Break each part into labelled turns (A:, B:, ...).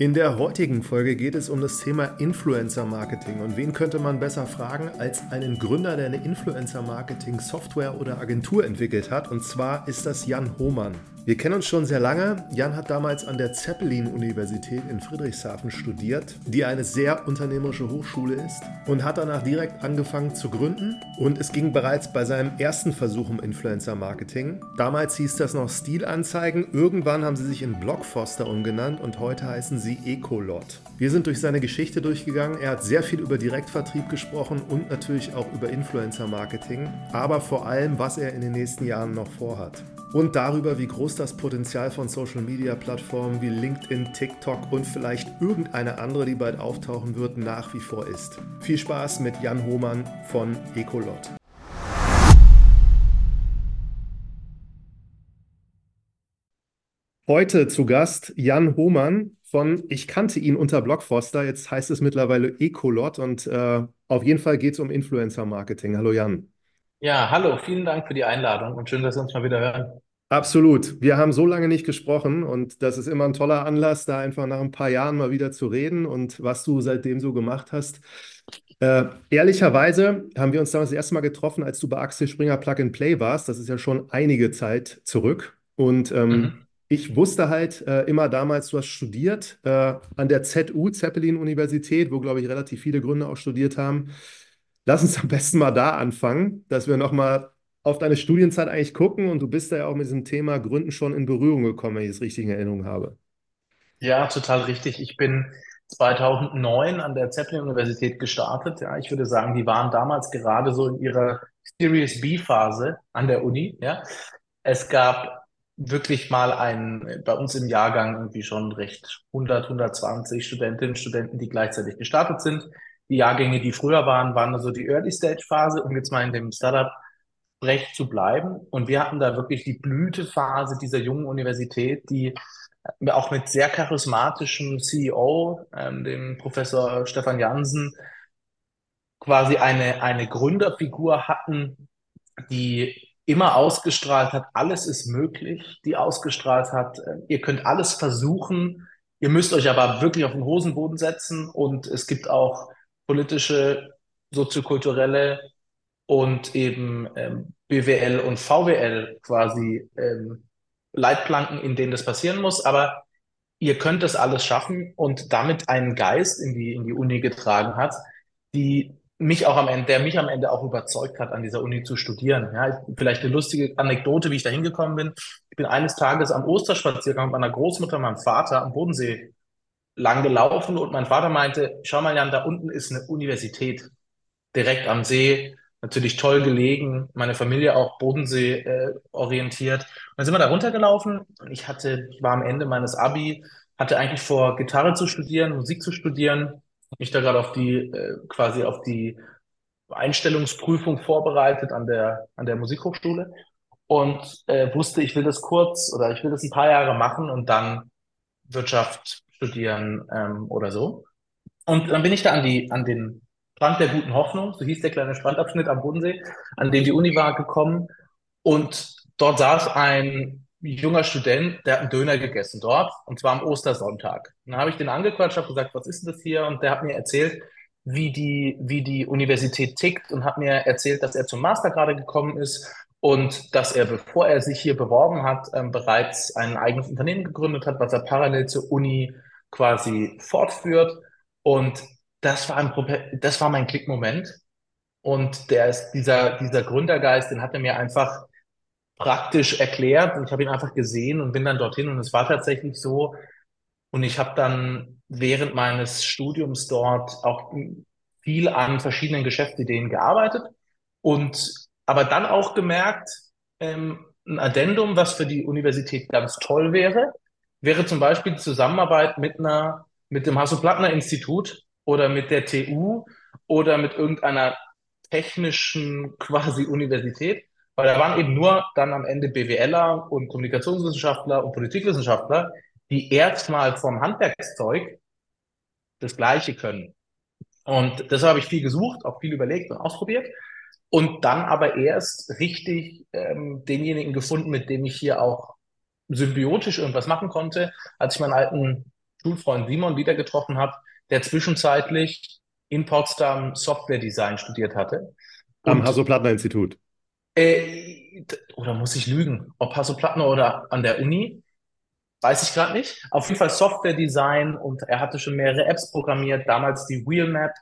A: In der heutigen Folge geht es um das Thema Influencer Marketing. Und wen könnte man besser fragen als einen Gründer, der eine Influencer Marketing Software oder Agentur entwickelt hat? Und zwar ist das Jan Hohmann. Wir kennen uns schon sehr lange. Jan hat damals an der Zeppelin-Universität in Friedrichshafen studiert, die eine sehr unternehmerische Hochschule ist, und hat danach direkt angefangen zu gründen. Und es ging bereits bei seinem ersten Versuch um Influencer-Marketing. Damals hieß das noch Stilanzeigen. Irgendwann haben sie sich in Blockfoster umgenannt und heute heißen sie Ecolot. Wir sind durch seine Geschichte durchgegangen. Er hat sehr viel über Direktvertrieb gesprochen und natürlich auch über Influencer-Marketing, aber vor allem, was er in den nächsten Jahren noch vorhat und darüber, wie groß das Potenzial von Social-Media-Plattformen wie LinkedIn, TikTok und vielleicht irgendeine andere, die bald auftauchen wird, nach wie vor ist. Viel Spaß mit Jan Hohmann von Ecolot. Heute zu Gast Jan Hohmann von, ich kannte ihn unter Blockfoster, jetzt heißt es mittlerweile Ecolot und äh, auf jeden Fall geht es um Influencer-Marketing. Hallo Jan.
B: Ja, hallo, vielen Dank für die Einladung und schön, dass wir uns mal wieder hören.
A: Absolut. Wir haben so lange nicht gesprochen und das ist immer ein toller Anlass, da einfach nach ein paar Jahren mal wieder zu reden und was du seitdem so gemacht hast. Äh, ehrlicherweise haben wir uns damals das erste Mal getroffen, als du bei Axel Springer Plug and Play warst. Das ist ja schon einige Zeit zurück. Und ähm, mhm. ich wusste halt äh, immer damals, du hast studiert äh, an der ZU, Zeppelin-Universität, wo, glaube ich, relativ viele Gründer auch studiert haben. Lass uns am besten mal da anfangen, dass wir nochmal auf deine Studienzeit eigentlich gucken und du bist da ja auch mit diesem Thema Gründen schon in Berührung gekommen, wenn ich es richtig in Erinnerung habe.
B: Ja, total richtig. Ich bin 2009 an der Zeppelin-Universität gestartet. Ja, ich würde sagen, die waren damals gerade so in ihrer Series B-Phase an der Uni. Ja, es gab wirklich mal einen, bei uns im Jahrgang irgendwie schon recht 100, 120 Studentinnen und Studenten, die gleichzeitig gestartet sind die Jahrgänge, die früher waren, waren also die Early-Stage-Phase, um jetzt mal in dem Startup-Recht zu bleiben. Und wir hatten da wirklich die Blütephase dieser jungen Universität, die auch mit sehr charismatischem CEO, ähm, dem Professor Stefan Jansen, quasi eine, eine Gründerfigur hatten, die immer ausgestrahlt hat, alles ist möglich, die ausgestrahlt hat, äh, ihr könnt alles versuchen, ihr müsst euch aber wirklich auf den Hosenboden setzen und es gibt auch politische, soziokulturelle und eben ähm, BWL und VWL quasi ähm, Leitplanken, in denen das passieren muss. Aber ihr könnt das alles schaffen und damit einen Geist in die, in die Uni getragen hat, die mich auch am Ende, der mich am Ende auch überzeugt hat, an dieser Uni zu studieren. Ja, vielleicht eine lustige Anekdote, wie ich da hingekommen bin. Ich bin eines Tages am Osterspaziergang mit meiner Großmutter, meinem Vater am Bodensee lang gelaufen und mein Vater meinte, schau mal Jan, da unten ist eine Universität direkt am See, natürlich toll gelegen, meine Familie auch Bodensee äh, orientiert. Und dann sind wir da runtergelaufen und ich hatte, ich war am Ende meines Abi, hatte eigentlich vor, Gitarre zu studieren, Musik zu studieren, mich da gerade auf die, äh, quasi auf die Einstellungsprüfung vorbereitet an der, an der Musikhochschule und äh, wusste, ich will das kurz oder ich will das ein paar Jahre machen und dann Wirtschaft studieren ähm, oder so. Und dann bin ich da an, die, an den Strand der guten Hoffnung, so hieß der kleine Strandabschnitt am Bodensee, an dem die Uni war, gekommen. Und dort saß ein junger Student, der hat einen Döner gegessen dort, und zwar am Ostersonntag. Und dann habe ich den angequatscht, habe gesagt, was ist denn das hier? Und der hat mir erzählt, wie die, wie die Universität tickt und hat mir erzählt, dass er zum Master gerade gekommen ist und dass er, bevor er sich hier beworben hat, ähm, bereits ein eigenes Unternehmen gegründet hat, was er parallel zur Uni quasi fortführt. Und das war ein, das war mein Klickmoment. Und der ist, dieser, dieser Gründergeist, den hat er mir einfach praktisch erklärt und ich habe ihn einfach gesehen und bin dann dorthin und es war tatsächlich so. Und ich habe dann während meines Studiums dort auch viel an verschiedenen Geschäftsideen gearbeitet und aber dann auch gemerkt, ähm, ein Addendum, was für die Universität ganz toll wäre, wäre zum Beispiel die Zusammenarbeit mit einer, mit dem Hasso-Plattner-Institut oder mit der TU oder mit irgendeiner technischen quasi Universität, weil da waren eben nur dann am Ende BWLer und Kommunikationswissenschaftler und Politikwissenschaftler, die erstmal vom Handwerkszeug das Gleiche können. Und deshalb habe ich viel gesucht, auch viel überlegt und ausprobiert und dann aber erst richtig ähm, denjenigen gefunden, mit dem ich hier auch symbiotisch irgendwas machen konnte, als ich meinen alten Schulfreund Simon wieder getroffen habe, der zwischenzeitlich in Potsdam Software Design studiert hatte.
A: Am Hasso-Plattner-Institut.
B: Äh, oder muss ich lügen? Ob Hasso-Plattner oder an der Uni? Weiß ich gerade nicht. Auf jeden Fall Software Design und er hatte schon mehrere Apps programmiert. Damals die Wheelmap,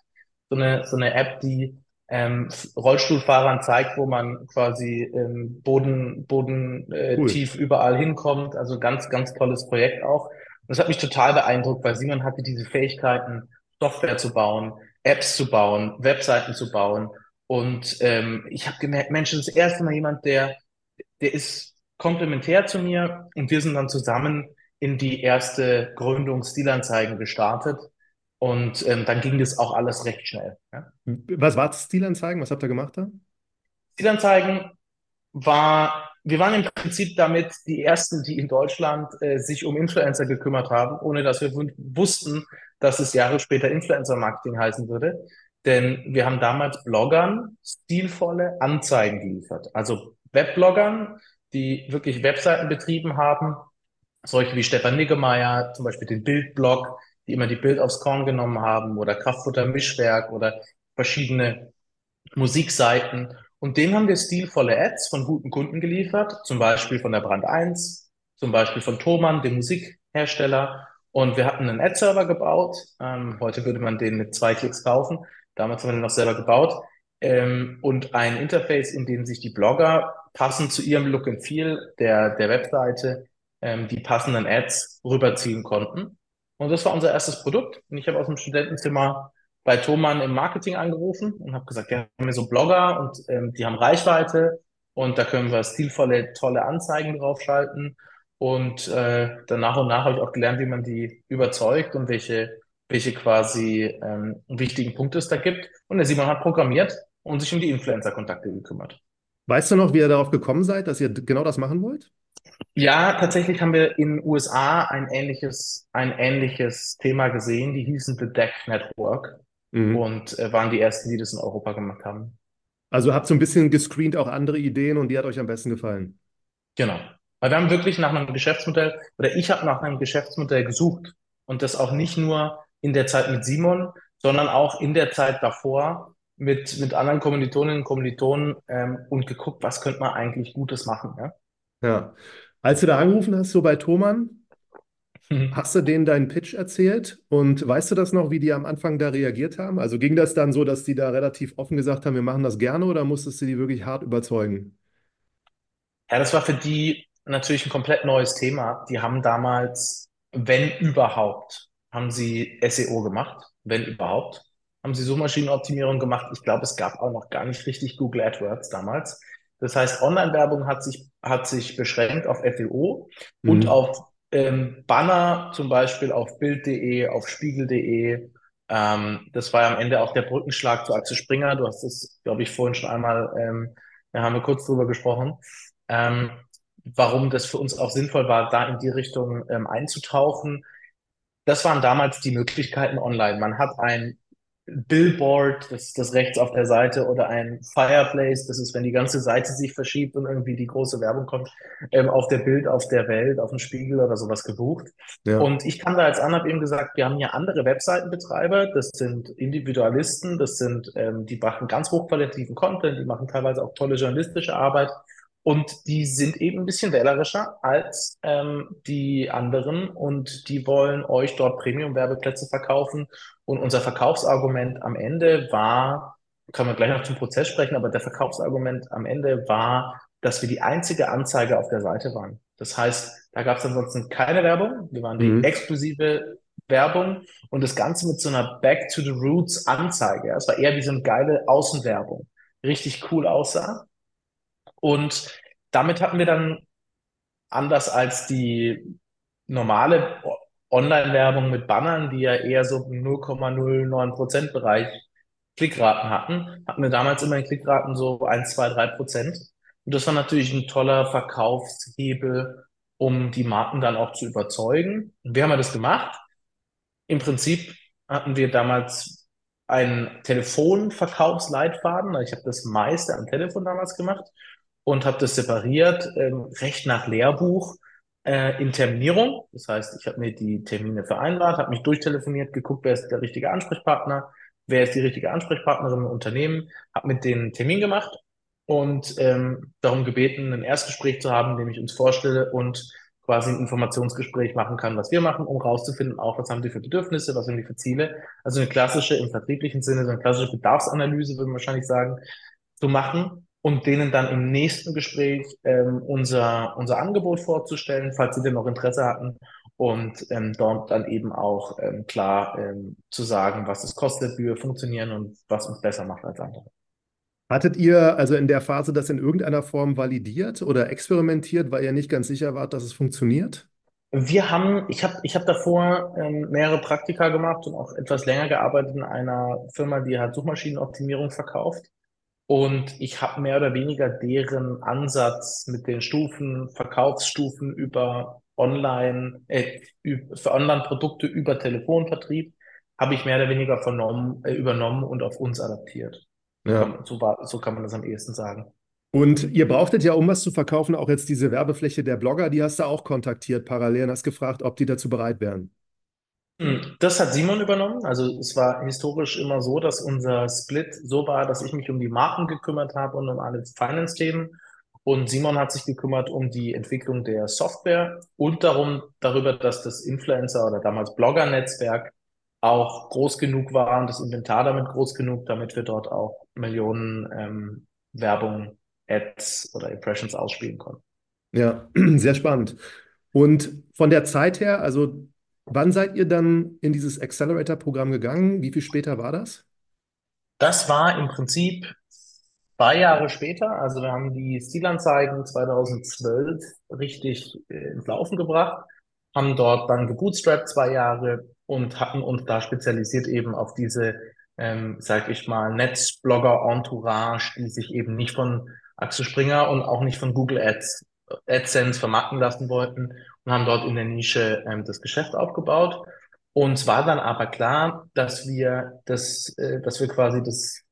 B: so eine, so eine App, die ähm, Rollstuhlfahrern zeigt, wo man quasi ähm, Boden, Boden äh, cool. tief überall hinkommt. Also ganz, ganz tolles Projekt auch. Und das hat mich total beeindruckt, weil Simon hatte diese Fähigkeiten, Software zu bauen, Apps zu bauen, Webseiten zu bauen. Und ähm, ich habe gemerkt, Mensch, das ist das erste Mal jemand, der, der ist komplementär zu mir und wir sind dann zusammen in die erste Gründung Stilanzeigen gestartet. Und ähm, dann ging das auch alles recht schnell. Ja.
A: Was war Stilanzeigen? Was habt ihr gemacht da?
B: Stilanzeigen war, wir waren im Prinzip damit die ersten, die in Deutschland äh, sich um Influencer gekümmert haben, ohne dass wir wussten, dass es Jahre später Influencer-Marketing heißen würde. Denn wir haben damals Bloggern stilvolle Anzeigen geliefert. Also Webbloggern, die wirklich Webseiten betrieben haben, solche wie Stefan Niggemeier, zum Beispiel den Bildblog, die immer die Bild aufs Korn genommen haben oder Kraftfutter Mischwerk oder verschiedene Musikseiten. Und denen haben wir stilvolle Ads von guten Kunden geliefert, zum Beispiel von der Brand 1, zum Beispiel von Thomann, dem Musikhersteller und wir hatten einen Ad-Server gebaut. Ähm, heute würde man den mit zwei Klicks kaufen. Damals haben wir den noch selber gebaut. Ähm, und ein Interface, in dem sich die Blogger passend zu ihrem Look and Feel der, der Webseite ähm, die passenden Ads rüberziehen konnten. Und das war unser erstes Produkt. Und ich habe aus dem Studentenzimmer bei Thomann im Marketing angerufen und habe gesagt, wir haben hier so Blogger und ähm, die haben Reichweite und da können wir stilvolle, tolle Anzeigen draufschalten. Und äh, dann nach und nach habe ich auch gelernt, wie man die überzeugt und welche, welche quasi ähm, wichtigen Punkte es da gibt. Und der Simon hat programmiert und sich um die Influencer-Kontakte gekümmert.
A: Weißt du noch, wie ihr darauf gekommen seid, dass ihr genau das machen wollt?
B: Ja, tatsächlich haben wir in den USA ein ähnliches, ein ähnliches Thema gesehen. Die hießen The Deck Network mhm. und äh, waren die ersten, die das in Europa gemacht haben.
A: Also habt so ein bisschen gescreent auch andere Ideen und die hat euch am besten gefallen.
B: Genau. Weil wir haben wirklich nach einem Geschäftsmodell, oder ich habe nach einem Geschäftsmodell gesucht. Und das auch nicht nur in der Zeit mit Simon, sondern auch in der Zeit davor mit, mit anderen Kommilitoninnen und Kommilitonen ähm, und geguckt, was könnte man eigentlich Gutes machen. Ja?
A: Ja. Als du da angerufen hast, so bei Thomann, mhm. hast du denen deinen Pitch erzählt und weißt du das noch, wie die am Anfang da reagiert haben? Also ging das dann so, dass die da relativ offen gesagt haben, wir machen das gerne oder musstest du die wirklich hart überzeugen?
B: Ja, das war für die natürlich ein komplett neues Thema. Die haben damals, wenn überhaupt, haben sie SEO gemacht, wenn überhaupt, haben sie Suchmaschinenoptimierung gemacht. Ich glaube, es gab auch noch gar nicht richtig Google AdWords damals. Das heißt, Online-Werbung hat sich, hat sich beschränkt auf SEO mhm. und auf ähm, Banner, zum Beispiel auf Bild.de, auf Spiegel.de. Ähm, das war ja am Ende auch der Brückenschlag zu Axel Springer. Du hast das, glaube ich, vorhin schon einmal, ähm, da haben wir kurz drüber gesprochen. Ähm, warum das für uns auch sinnvoll war, da in die Richtung ähm, einzutauchen. Das waren damals die Möglichkeiten online. Man hat ein Billboard, das ist das rechts auf der Seite, oder ein Fireplace, das ist, wenn die ganze Seite sich verschiebt und irgendwie die große Werbung kommt, ähm, auf der Bild, auf der Welt, auf dem Spiegel oder sowas gebucht. Ja. Und ich kam da als an, habe eben gesagt, wir haben ja andere Webseitenbetreiber, das sind Individualisten, das sind, ähm, die machen ganz hochqualitativen Content, die machen teilweise auch tolle journalistische Arbeit. Und die sind eben ein bisschen wählerischer als ähm, die anderen und die wollen euch dort Premium-Werbeplätze verkaufen. Und unser Verkaufsargument am Ende war, kann man gleich noch zum Prozess sprechen, aber der Verkaufsargument am Ende war, dass wir die einzige Anzeige auf der Seite waren. Das heißt, da gab es ansonsten keine Werbung. Wir waren die mhm. exklusive Werbung und das Ganze mit so einer Back to the Roots Anzeige. Es war eher wie so eine geile Außenwerbung. Richtig cool aussah. Und damit hatten wir dann anders als die normale Online-Werbung mit Bannern, die ja eher so 0,09% Bereich Klickraten hatten, hatten wir damals immer in Klickraten so 1, 2, 3 Prozent. Und das war natürlich ein toller Verkaufshebel, um die Marken dann auch zu überzeugen. Und wie haben wir das gemacht? Im Prinzip hatten wir damals einen Telefonverkaufsleitfaden. Ich habe das meiste am Telefon damals gemacht und habe das separiert, ähm, recht nach Lehrbuch, äh, in Terminierung. Das heißt, ich habe mir die Termine vereinbart, habe mich durchtelefoniert, geguckt, wer ist der richtige Ansprechpartner, wer ist die richtige Ansprechpartnerin im Unternehmen, habe mit denen einen Termin gemacht und ähm, darum gebeten, ein Erstgespräch zu haben, in dem ich uns vorstelle und quasi ein Informationsgespräch machen kann, was wir machen, um rauszufinden, auch was haben die für Bedürfnisse, was haben die für Ziele. Also eine klassische, im vertrieblichen Sinne, so eine klassische Bedarfsanalyse, würde man wahrscheinlich sagen, zu machen und denen dann im nächsten Gespräch ähm, unser, unser Angebot vorzustellen, falls sie denn noch Interesse hatten und ähm, dort dann eben auch ähm, klar ähm, zu sagen, was es kostet, wie wir funktionieren und was uns besser macht als andere.
A: Hattet ihr also in der Phase das in irgendeiner Form validiert oder experimentiert, weil ihr nicht ganz sicher wart, dass es funktioniert?
B: Wir haben, ich habe ich hab davor ähm, mehrere Praktika gemacht und auch etwas länger gearbeitet in einer Firma, die halt Suchmaschinenoptimierung verkauft. Und ich habe mehr oder weniger deren Ansatz mit den Stufen, Verkaufsstufen über Online, äh, für Online-Produkte über Telefonvertrieb, habe ich mehr oder weniger vernommen, äh, übernommen und auf uns adaptiert.
A: Ja.
B: So, war, so kann man das am ehesten sagen.
A: Und ihr brauchtet ja, um was zu verkaufen, auch jetzt diese Werbefläche der Blogger, die hast du auch kontaktiert parallel und hast gefragt, ob die dazu bereit wären.
B: Hm, das hat Simon übernommen. Also es war historisch immer so, dass unser Split so war, dass ich mich um die Marken gekümmert habe und um alle Finance-Themen. Und Simon hat sich gekümmert um die Entwicklung der Software und darum, darüber, dass das Influencer oder damals Blogger-Netzwerk auch groß genug war und das Inventar damit groß genug, damit wir dort auch Millionen ähm, Werbung, Ads oder Impressions ausspielen konnten.
A: Ja, sehr spannend. Und von der Zeit her, also wann seid ihr dann in dieses Accelerator-Programm gegangen? Wie viel später war das?
B: Das war im Prinzip zwei Jahre später. Also wir haben die Stilanzeigen 2012 richtig äh, ins Laufen gebracht, haben dort dann gebootstrapped zwei Jahre und hatten uns da spezialisiert eben auf diese, ähm, sag ich mal, Netzblogger-Entourage, die sich eben nicht von Axel Springer und auch nicht von Google Ads, AdSense vermarkten lassen wollten und haben dort in der Nische ähm, das Geschäft aufgebaut. Uns war dann aber klar, dass wir das, äh, dass wir quasi das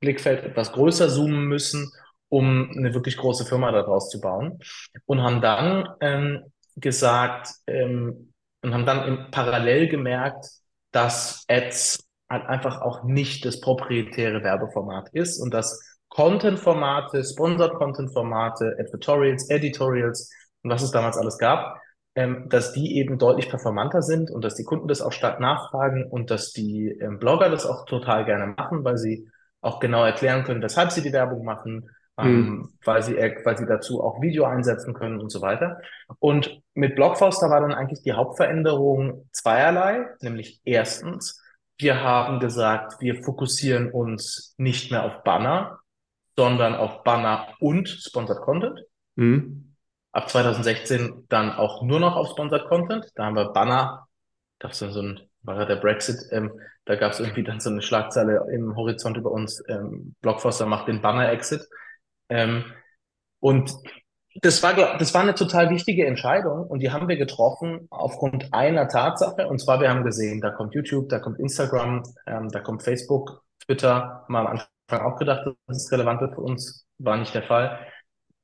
B: Blickfeld etwas größer zoomen müssen, um eine wirklich große Firma daraus zu bauen. Und haben dann ähm, gesagt, ähm, und haben dann im, parallel gemerkt, dass Ads halt einfach auch nicht das proprietäre Werbeformat ist und dass Content-Formate, Sponsored Content-Formate, Advertorials, Editorials und was es damals alles gab, ähm, dass die eben deutlich performanter sind und dass die Kunden das auch stark nachfragen und dass die ähm, Blogger das auch total gerne machen, weil sie auch genau erklären können, weshalb sie die Werbung machen, ähm, mhm. weil, sie, weil sie dazu auch Video einsetzen können und so weiter. Und mit Blockfoster war dann eigentlich die Hauptveränderung zweierlei, nämlich erstens, wir haben gesagt, wir fokussieren uns nicht mehr auf Banner, sondern auf Banner und Sponsored Content. Mhm. Ab 2016 dann auch nur noch auf Sponsored Content. Da haben wir Banner, gab es dann so ein, war ja der Brexit, ähm, da gab es irgendwie dann so eine Schlagzeile im Horizont über uns, ähm, Blockfoster macht den Banner-Exit. Ähm, und das war, das war eine total wichtige Entscheidung und die haben wir getroffen aufgrund einer Tatsache. Und zwar, wir haben gesehen, da kommt YouTube, da kommt Instagram, ähm, da kommt Facebook, Twitter. Mal am Anfang auch gedacht, das ist relevant für uns, war nicht der Fall.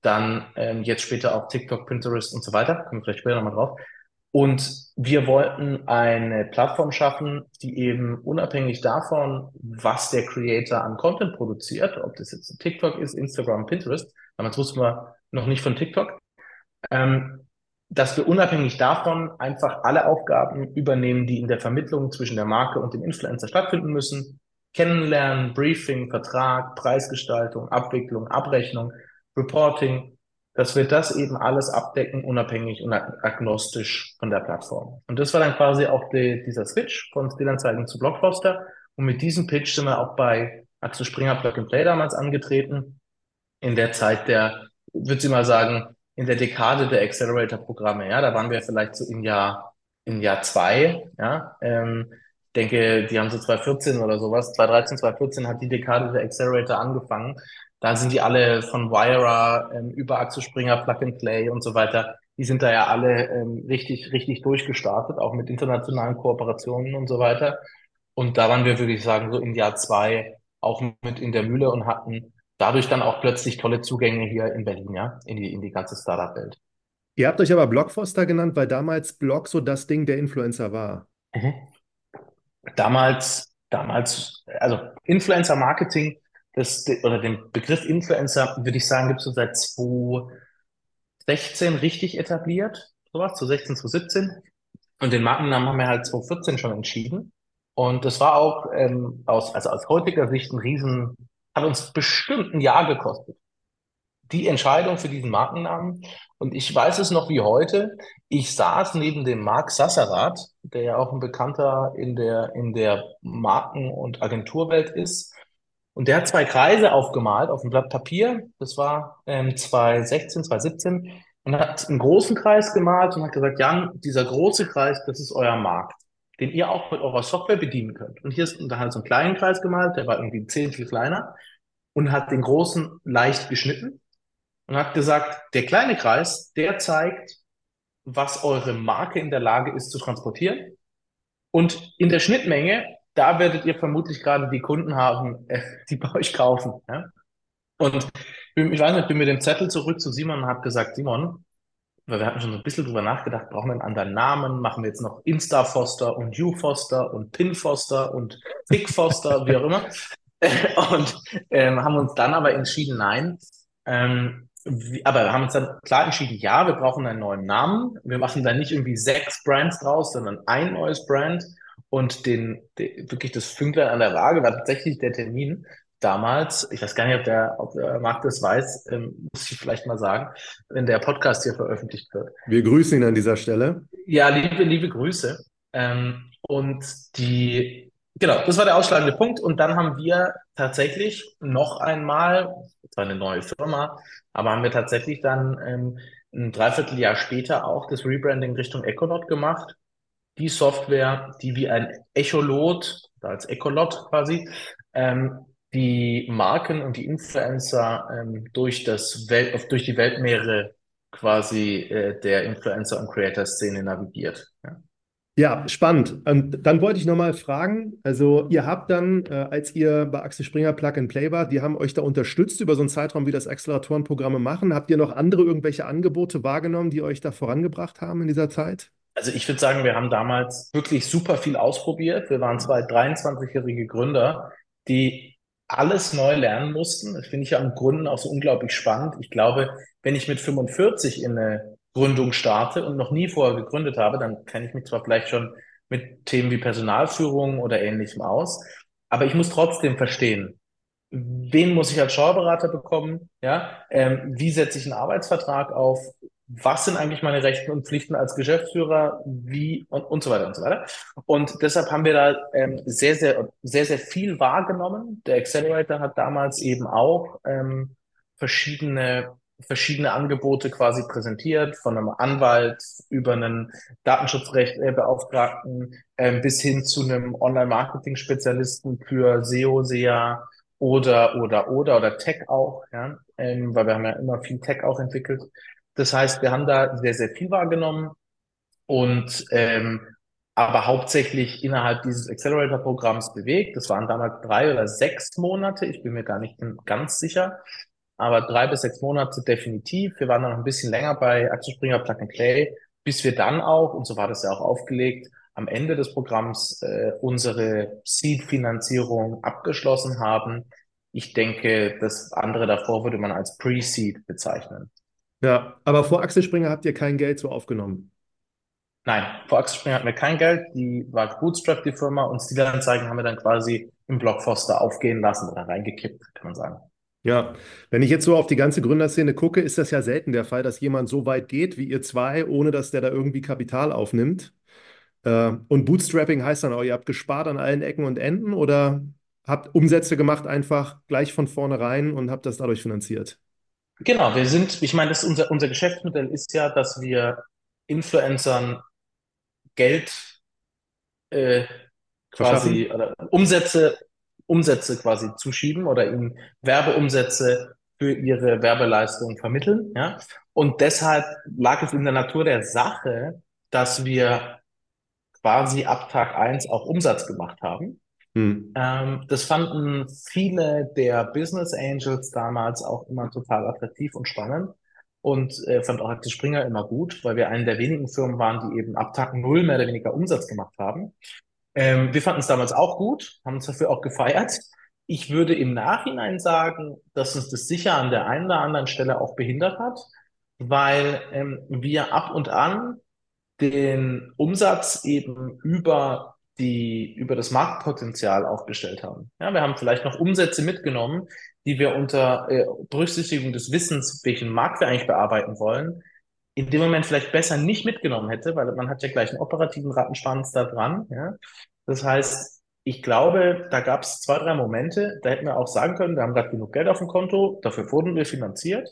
B: Dann ähm, jetzt später auch TikTok, Pinterest und so weiter. Kommen wir vielleicht später nochmal drauf. Und wir wollten eine Plattform schaffen, die eben unabhängig davon, was der Creator an Content produziert, ob das jetzt TikTok ist, Instagram, Pinterest, damals wussten wir noch nicht von TikTok, ähm, dass wir unabhängig davon einfach alle Aufgaben übernehmen, die in der Vermittlung zwischen der Marke und dem Influencer stattfinden müssen. Kennenlernen, Briefing, Vertrag, Preisgestaltung, Abwicklung, Abrechnung, Reporting, dass wir das eben alles abdecken, unabhängig und agnostisch von der Plattform. Und das war dann quasi auch die, dieser Switch von Stillanzeigen zu Blockbuster. Und mit diesem Pitch sind wir auch bei Axel Springer Plug and Play damals angetreten. In der Zeit der, würde ich mal sagen, in der Dekade der Accelerator-Programme. Ja, da waren wir vielleicht so im Jahr, im Jahr zwei. Ja, ähm, denke, die haben so 2014 oder sowas. 2013, 2014 hat die Dekade der Accelerator angefangen. Da sind die alle von Wira ähm, über Axel Springer, Plug and Play und so weiter. Die sind da ja alle ähm, richtig, richtig durchgestartet, auch mit internationalen Kooperationen und so weiter. Und da waren wir, würde ich sagen, so im Jahr zwei auch mit in der Mühle und hatten dadurch dann auch plötzlich tolle Zugänge hier in Berlin, ja, in die, in die ganze Startup-Welt.
A: Ihr habt euch aber Blockfoster genannt, weil damals Blog so das Ding der Influencer war.
B: Mhm. Damals, damals, also Influencer Marketing, das, oder den Begriff Influencer, würde ich sagen, gibt es so seit 2016 richtig etabliert, sowas, 2016, 2017. Und den Markennamen haben wir halt 2014 schon entschieden. Und das war auch ähm, aus, also aus heutiger Sicht ein Riesen, hat uns bestimmt ein Jahr gekostet. Die Entscheidung für diesen Markennamen. Und ich weiß es noch wie heute. Ich saß neben dem Marc Sasserath, der ja auch ein Bekannter in der, in der Marken- und Agenturwelt ist. Und der hat zwei Kreise aufgemalt auf dem Blatt Papier. Das war ähm, 2016, 2017. Und hat einen großen Kreis gemalt und hat gesagt, Jan, dieser große Kreis, das ist euer Markt den ihr auch mit eurer Software bedienen könnt. Und hier ist da halt so einen kleinen Kreis gemalt, der war irgendwie zehn viel kleiner und hat den großen leicht geschnitten und hat gesagt, der kleine Kreis, der zeigt, was eure Marke in der Lage ist zu transportieren. Und in der Schnittmenge, da werdet ihr vermutlich gerade die Kunden haben, äh, die bei euch kaufen. Ja? Und ich weiß nicht, ich bin mit dem Zettel zurück zu Simon und habe gesagt, Simon, weil wir hatten schon so ein bisschen drüber nachgedacht, brauchen wir einen anderen Namen? Machen wir jetzt noch Insta Foster und You Foster und Pin Foster und Pick Foster, wie auch immer. Und ähm, haben uns dann aber entschieden, nein. Ähm, wie, aber wir haben uns dann klar entschieden, ja, wir brauchen einen neuen Namen. Wir machen da nicht irgendwie sechs Brands draus, sondern ein neues Brand. Und den, den wirklich das Fünklein an der Waage war tatsächlich der Termin, damals, ich weiß gar nicht, ob der, ob der Marc das weiß, ähm, muss ich vielleicht mal sagen, wenn der Podcast hier veröffentlicht wird.
A: Wir grüßen ihn an dieser Stelle.
B: Ja, liebe, liebe Grüße. Ähm, und die, genau, das war der ausschlagende Punkt. Und dann haben wir tatsächlich noch einmal, zwar eine neue Firma, aber haben wir tatsächlich dann ähm, ein Dreivierteljahr später auch das Rebranding Richtung Ecolot gemacht. Die Software, die wie ein Echolot, als Ecolot quasi, ähm, die Marken und die Influencer ähm, durch das Welt, durch die Weltmeere quasi äh, der Influencer- und Creator-Szene navigiert. Ja.
A: Ja, spannend. Und dann wollte ich nochmal fragen, also ihr habt dann, äh, als ihr bei Axel Springer Plug and Play wart, die haben euch da unterstützt über so einen Zeitraum, wie das Acceleratorenprogramme machen. Habt ihr noch andere irgendwelche Angebote wahrgenommen, die euch da vorangebracht haben in dieser Zeit?
B: Also ich würde sagen, wir haben damals wirklich super viel ausprobiert. Wir waren zwei 23-jährige Gründer, die alles neu lernen mussten. Das finde ich ja im Grunde auch so unglaublich spannend. Ich glaube, wenn ich mit 45 in eine Gründung starte und noch nie vorher gegründet habe, dann kenne ich mich zwar vielleicht schon mit Themen wie Personalführung oder ähnlichem aus, aber ich muss trotzdem verstehen, wen muss ich als Steuerberater bekommen? Ja, ähm, wie setze ich einen Arbeitsvertrag auf? Was sind eigentlich meine Rechten und Pflichten als Geschäftsführer, wie und, und so weiter und so weiter. Und deshalb haben wir da ähm, sehr, sehr, sehr, sehr viel wahrgenommen. Der Accelerator hat damals eben auch ähm, verschiedene verschiedene Angebote quasi präsentiert, von einem Anwalt über einen Datenschutzrechtbeauftragten äh, bis hin zu einem Online-Marketing-Spezialisten für SEO, SEA oder oder oder oder Tech auch, ja, ähm, weil wir haben ja immer viel Tech auch entwickelt. Das heißt, wir haben da sehr, sehr viel wahrgenommen und ähm, aber hauptsächlich innerhalb dieses Accelerator-Programms bewegt. Das waren damals drei oder sechs Monate, ich bin mir gar nicht ganz sicher, aber drei bis sechs Monate definitiv. Wir waren dann noch ein bisschen länger bei Axel Springer Plug and Play, bis wir dann auch, und so war das ja auch aufgelegt, am Ende des Programms äh, unsere Seed-Finanzierung abgeschlossen haben. Ich denke, das andere davor würde man als Pre-Seed bezeichnen.
A: Ja, aber vor Axel Springer habt ihr kein Geld so aufgenommen.
B: Nein, vor Axel Springer hatten wir kein Geld. Die war Bootstrap, die Firma, und Stilanzeigen haben wir dann quasi im Blockfoster aufgehen lassen oder reingekippt, kann man sagen.
A: Ja, wenn ich jetzt so auf die ganze Gründerszene gucke, ist das ja selten der Fall, dass jemand so weit geht wie ihr zwei, ohne dass der da irgendwie Kapital aufnimmt. Äh, und Bootstrapping heißt dann auch, ihr habt gespart an allen Ecken und Enden oder habt Umsätze gemacht einfach gleich von vornherein und habt das dadurch finanziert?
B: Genau, wir sind, ich meine, das ist unser, unser Geschäftsmodell ist ja, dass wir Influencern Geld äh, quasi oder Umsätze, Umsätze quasi zuschieben oder ihnen Werbeumsätze für ihre Werbeleistung vermitteln. Ja? Und deshalb lag es in der Natur der Sache, dass wir quasi ab Tag eins auch Umsatz gemacht haben. Hm. Ähm, das fanden viele der Business Angels damals auch immer total attraktiv und spannend. und äh, fand auch Axel Springer immer gut, weil wir eine der wenigen Firmen waren, die eben ab Tag Null mehr oder weniger Umsatz gemacht haben. Ähm, wir fanden es damals auch gut, haben uns dafür auch gefeiert. Ich würde im Nachhinein sagen, dass uns das sicher an der einen oder anderen Stelle auch behindert hat, weil ähm, wir ab und an den Umsatz eben über die, über das Marktpotenzial aufgestellt haben. Ja, wir haben vielleicht noch Umsätze mitgenommen, die wir unter äh, Berücksichtigung des Wissens, welchen Markt wir eigentlich bearbeiten wollen, in dem Moment vielleicht besser nicht mitgenommen hätte, weil man hat ja gleich einen operativen Rattenschwanz da dran. Ja? Das heißt, ich glaube, da gab es zwei, drei Momente, da hätten wir auch sagen können, wir haben gerade genug Geld auf dem Konto, dafür wurden wir finanziert.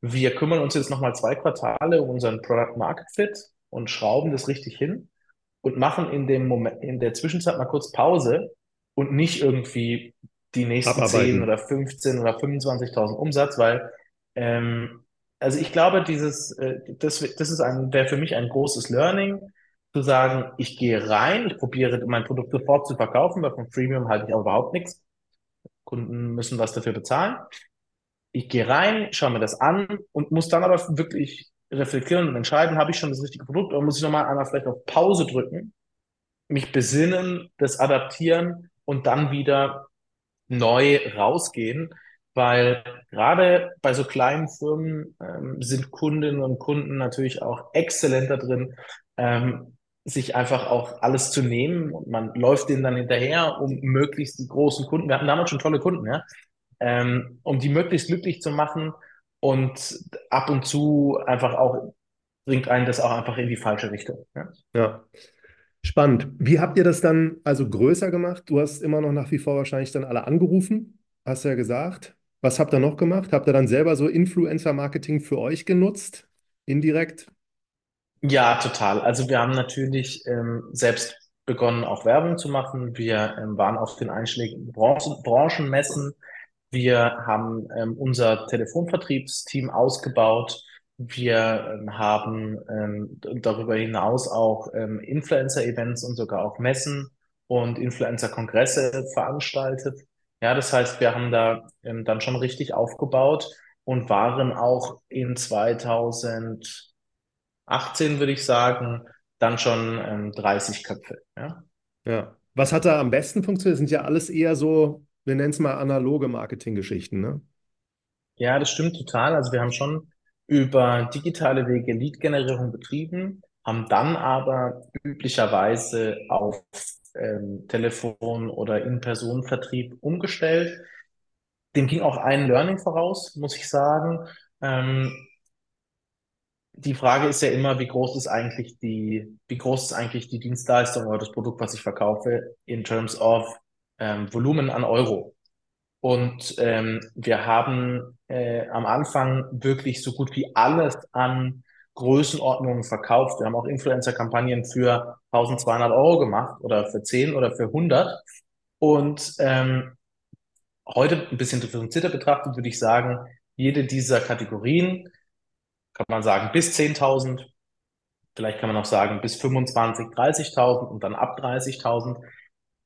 B: Wir kümmern uns jetzt nochmal zwei Quartale um unseren Product Market Fit und schrauben das richtig hin und machen in dem Moment, in der Zwischenzeit mal kurz Pause und nicht irgendwie die nächsten
A: Abarbeiten.
B: 10 oder 15 oder 25.000 Umsatz, weil ähm, also ich glaube, dieses, äh, das, das ist ein, wäre für mich ein großes Learning, zu sagen, ich gehe rein, ich probiere mein Produkt sofort zu verkaufen, weil vom Freemium halte ich auch überhaupt nichts. Kunden müssen was dafür bezahlen. Ich gehe rein, schaue mir das an und muss dann aber wirklich reflektieren und entscheiden, habe ich schon das richtige Produkt oder muss ich nochmal einmal vielleicht auf Pause drücken, mich besinnen, das adaptieren und dann wieder neu rausgehen, weil gerade bei so kleinen Firmen ähm, sind Kundinnen und Kunden natürlich auch exzellent da drin, ähm, sich einfach auch alles zu nehmen und man läuft denen dann hinterher, um möglichst die großen Kunden, wir hatten damals schon tolle Kunden, ja, ähm, um die möglichst glücklich zu machen und ab und zu einfach auch bringt einen das auch einfach in die falsche Richtung. Ja.
A: Ja. Spannend. Wie habt ihr das dann also größer gemacht? Du hast immer noch nach wie vor wahrscheinlich dann alle angerufen, hast ja gesagt. Was habt ihr noch gemacht? Habt ihr dann selber so Influencer-Marketing für euch genutzt? Indirekt?
B: Ja, total. Also wir haben natürlich ähm, selbst begonnen, auch Werbung zu machen. Wir ähm, waren auf den einschlägigen Branchen, Branchenmessen. Wir haben ähm, unser Telefonvertriebsteam ausgebaut. Wir ähm, haben ähm, darüber hinaus auch ähm, Influencer-Events und sogar auch Messen und Influencer-Kongresse veranstaltet. Ja, das heißt, wir haben da ähm, dann schon richtig aufgebaut und waren auch in 2018, würde ich sagen, dann schon ähm, 30 Köpfe. Ja.
A: Ja. Was hat da am besten funktioniert? Das sind ja alles eher so, wir nennen es mal analoge Marketinggeschichten, ne?
B: Ja, das stimmt total. Also wir haben schon über digitale Wege Lead-Generierung betrieben, haben dann aber üblicherweise auf ähm, Telefon- oder In-Person-Vertrieb umgestellt. Dem ging auch ein Learning voraus, muss ich sagen. Ähm, die Frage ist ja immer, wie groß ist eigentlich die, wie groß ist eigentlich die Dienstleistung oder das Produkt, was ich verkaufe, in terms of ähm, Volumen an Euro. Und ähm, wir haben äh, am Anfang wirklich so gut wie alles an Größenordnungen verkauft. Wir haben auch Influencer-Kampagnen für 1200 Euro gemacht oder für 10 oder für 100. Und ähm, heute ein bisschen differenzierter betrachtet würde ich sagen, jede dieser Kategorien, kann man sagen bis 10.000, vielleicht kann man auch sagen bis 25, 30.000 und dann ab 30.000,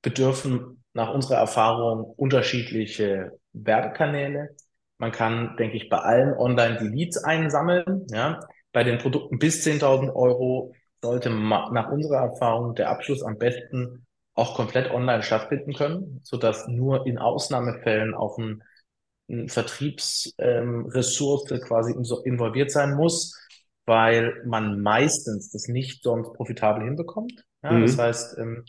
B: bedürfen nach unserer Erfahrung unterschiedliche Werbekanäle. Man kann, denke ich, bei allen online die Leads einsammeln. Ja. Bei den Produkten bis 10.000 Euro sollte nach unserer Erfahrung der Abschluss am besten auch komplett online stattfinden können, sodass nur in Ausnahmefällen auch ein, ein Vertriebsressource ähm, quasi involviert sein muss, weil man meistens das nicht sonst profitabel hinbekommt. Ja, mhm. Das heißt, ähm,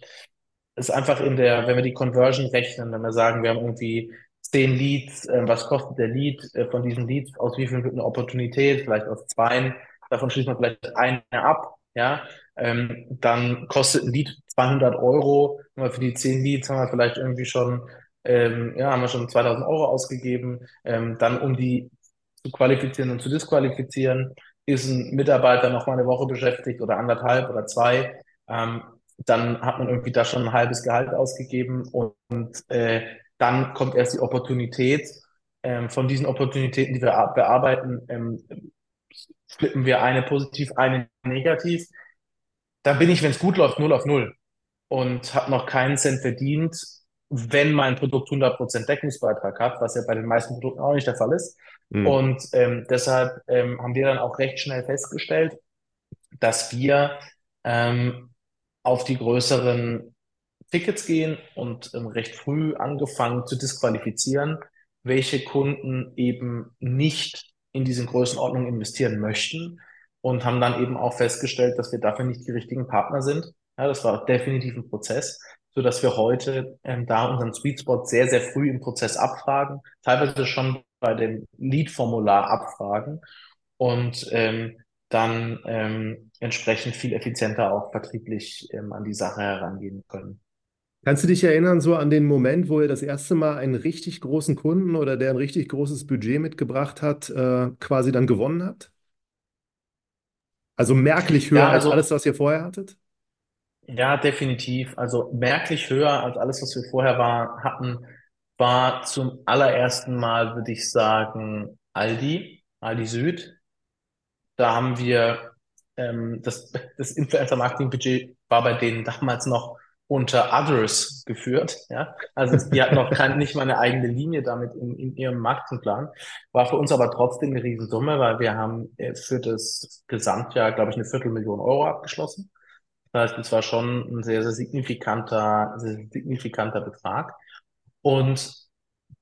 B: ist einfach in der, wenn wir die Conversion rechnen, wenn wir sagen, wir haben irgendwie zehn Leads, äh, was kostet der Lead äh, von diesen Leads, aus wie viel wird eine Opportunität, vielleicht aus zwei, davon schließt man vielleicht eine ab, ja, ähm, dann kostet ein Lead 200 Euro, für die zehn Leads haben wir vielleicht irgendwie schon, ähm, ja, haben wir schon 2000 Euro ausgegeben, ähm, dann um die zu qualifizieren und zu disqualifizieren, ist ein Mitarbeiter noch mal eine Woche beschäftigt oder anderthalb oder zwei, ähm, dann hat man irgendwie da schon ein halbes Gehalt ausgegeben und, und äh, dann kommt erst die Opportunität. Ähm, von diesen Opportunitäten, die wir bearbeiten, ähm, flippen wir eine positiv, eine negativ. Dann bin ich, wenn es gut läuft, null auf null und habe noch keinen Cent verdient, wenn mein Produkt 100% Deckungsbeitrag hat, was ja bei den meisten Produkten auch nicht der Fall ist. Mhm. Und ähm, deshalb ähm, haben wir dann auch recht schnell festgestellt, dass wir ähm, auf die größeren Tickets gehen und ähm, recht früh angefangen zu disqualifizieren, welche Kunden eben nicht in diesen Größenordnungen investieren möchten und haben dann eben auch festgestellt, dass wir dafür nicht die richtigen Partner sind. Ja, das war definitiv ein Prozess, so dass wir heute ähm, da unseren Sweet Spot sehr, sehr früh im Prozess abfragen, teilweise schon bei dem Lead-Formular abfragen und ähm, dann ähm, entsprechend viel effizienter auch vertrieblich ähm, an die Sache herangehen können.
A: Kannst du dich erinnern, so an den Moment, wo ihr das erste Mal einen richtig großen Kunden oder der ein richtig großes Budget mitgebracht hat, äh, quasi dann gewonnen hat? Also merklich höher ja, also, als alles, was ihr vorher hattet?
B: Ja, definitiv. Also merklich höher als alles, was wir vorher war, hatten, war zum allerersten Mal, würde ich sagen, Aldi, Aldi Süd. Da haben wir ähm, das, das Influencer-Marketing-Budget war bei denen damals noch unter Others geführt. Ja? Also die hatten noch kein, nicht mal eine eigene Linie damit in, in ihrem Marketingplan. War für uns aber trotzdem eine Riesensumme, weil wir haben äh, für das Gesamtjahr, glaube ich, eine Viertelmillion Euro abgeschlossen. Das heißt, es war schon ein sehr, sehr signifikanter, sehr signifikanter Betrag. Und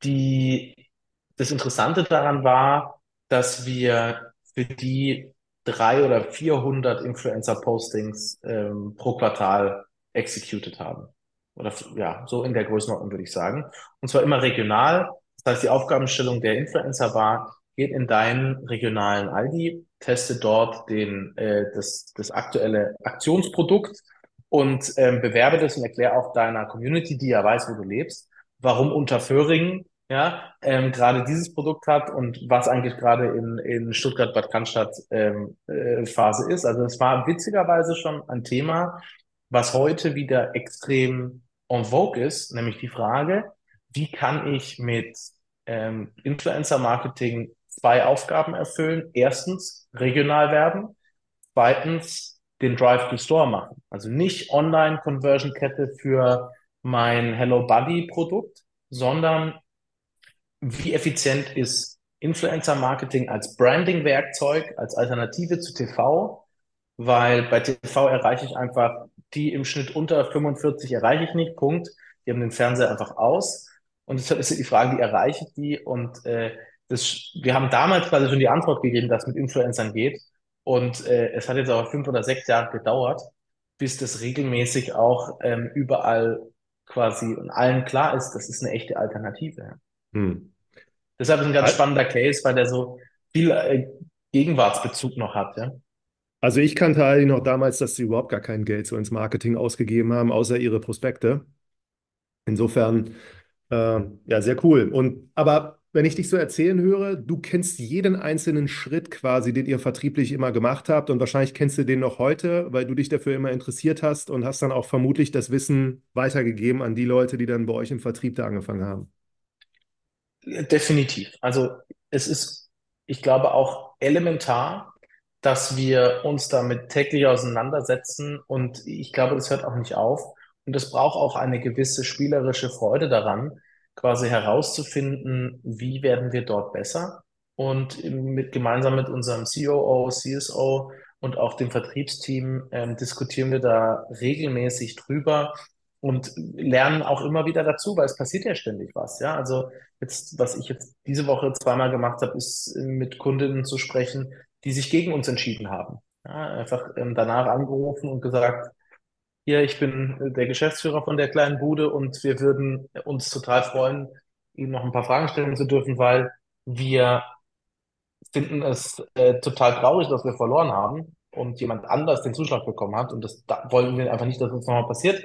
B: die, das Interessante daran war, dass wir für die drei oder 400 Influencer-Postings ähm, pro Quartal executed haben. Oder ja, so in der Größenordnung würde ich sagen. Und zwar immer regional. Das heißt, die Aufgabenstellung der Influencer war, geht in deinen regionalen Aldi, teste dort den, äh, das, das aktuelle Aktionsprodukt und ähm, bewerbe das und erkläre auch deiner Community, die ja weiß, wo du lebst, warum Unterföhring ja, ähm, gerade dieses Produkt hat und was eigentlich gerade in, in Stuttgart-Bad Cannstatt ähm, äh, Phase ist. Also es war witzigerweise schon ein Thema, was heute wieder extrem en vogue ist, nämlich die Frage, wie kann ich mit ähm, Influencer-Marketing zwei Aufgaben erfüllen? Erstens, regional werden. Zweitens, den Drive to Store machen. Also nicht Online-Conversion-Kette für mein Hello Buddy-Produkt, sondern wie effizient ist Influencer-Marketing als Branding-Werkzeug, als Alternative zu TV? Weil bei TV erreiche ich einfach die im Schnitt unter 45 erreiche ich nicht, Punkt. Die haben den Fernseher einfach aus. Und deshalb ist die Frage, wie erreiche ich die? Und äh, das, wir haben damals quasi schon die Antwort gegeben, dass mit Influencern geht. Und äh, es hat jetzt aber fünf oder sechs Jahre gedauert, bis das regelmäßig auch ähm, überall quasi und allen klar ist, das ist eine echte Alternative. Hm. Deshalb ist ein ganz spannender Case, weil der so viel äh, Gegenwartsbezug noch hat. Ja?
A: Also ich kannte eigentlich noch damals, dass sie überhaupt gar kein Geld so ins Marketing ausgegeben haben, außer ihre Prospekte. Insofern, äh, ja, sehr cool. Und aber wenn ich dich so erzählen höre, du kennst jeden einzelnen Schritt quasi, den ihr vertrieblich immer gemacht habt und wahrscheinlich kennst du den noch heute, weil du dich dafür immer interessiert hast und hast dann auch vermutlich das Wissen weitergegeben an die Leute, die dann bei euch im Vertrieb da angefangen haben.
B: Definitiv. Also es ist, ich glaube, auch elementar, dass wir uns damit täglich auseinandersetzen und ich glaube, das hört auch nicht auf. Und es braucht auch eine gewisse spielerische Freude daran, quasi herauszufinden, wie werden wir dort besser. Und mit, gemeinsam mit unserem COO, CSO und auch dem Vertriebsteam ähm, diskutieren wir da regelmäßig drüber und lernen auch immer wieder dazu, weil es passiert ja ständig was. Ja, also jetzt, was ich jetzt diese Woche zweimal gemacht habe, ist mit Kundinnen zu sprechen, die sich gegen uns entschieden haben. Ja, einfach ähm, danach angerufen und gesagt, hier, ich bin der Geschäftsführer von der kleinen Bude und wir würden uns total freuen, Ihnen noch ein paar Fragen stellen zu dürfen, weil wir finden es äh, total traurig, dass wir verloren haben und jemand anders den Zuschlag bekommen hat und das da wollen wir einfach nicht, dass uns nochmal passiert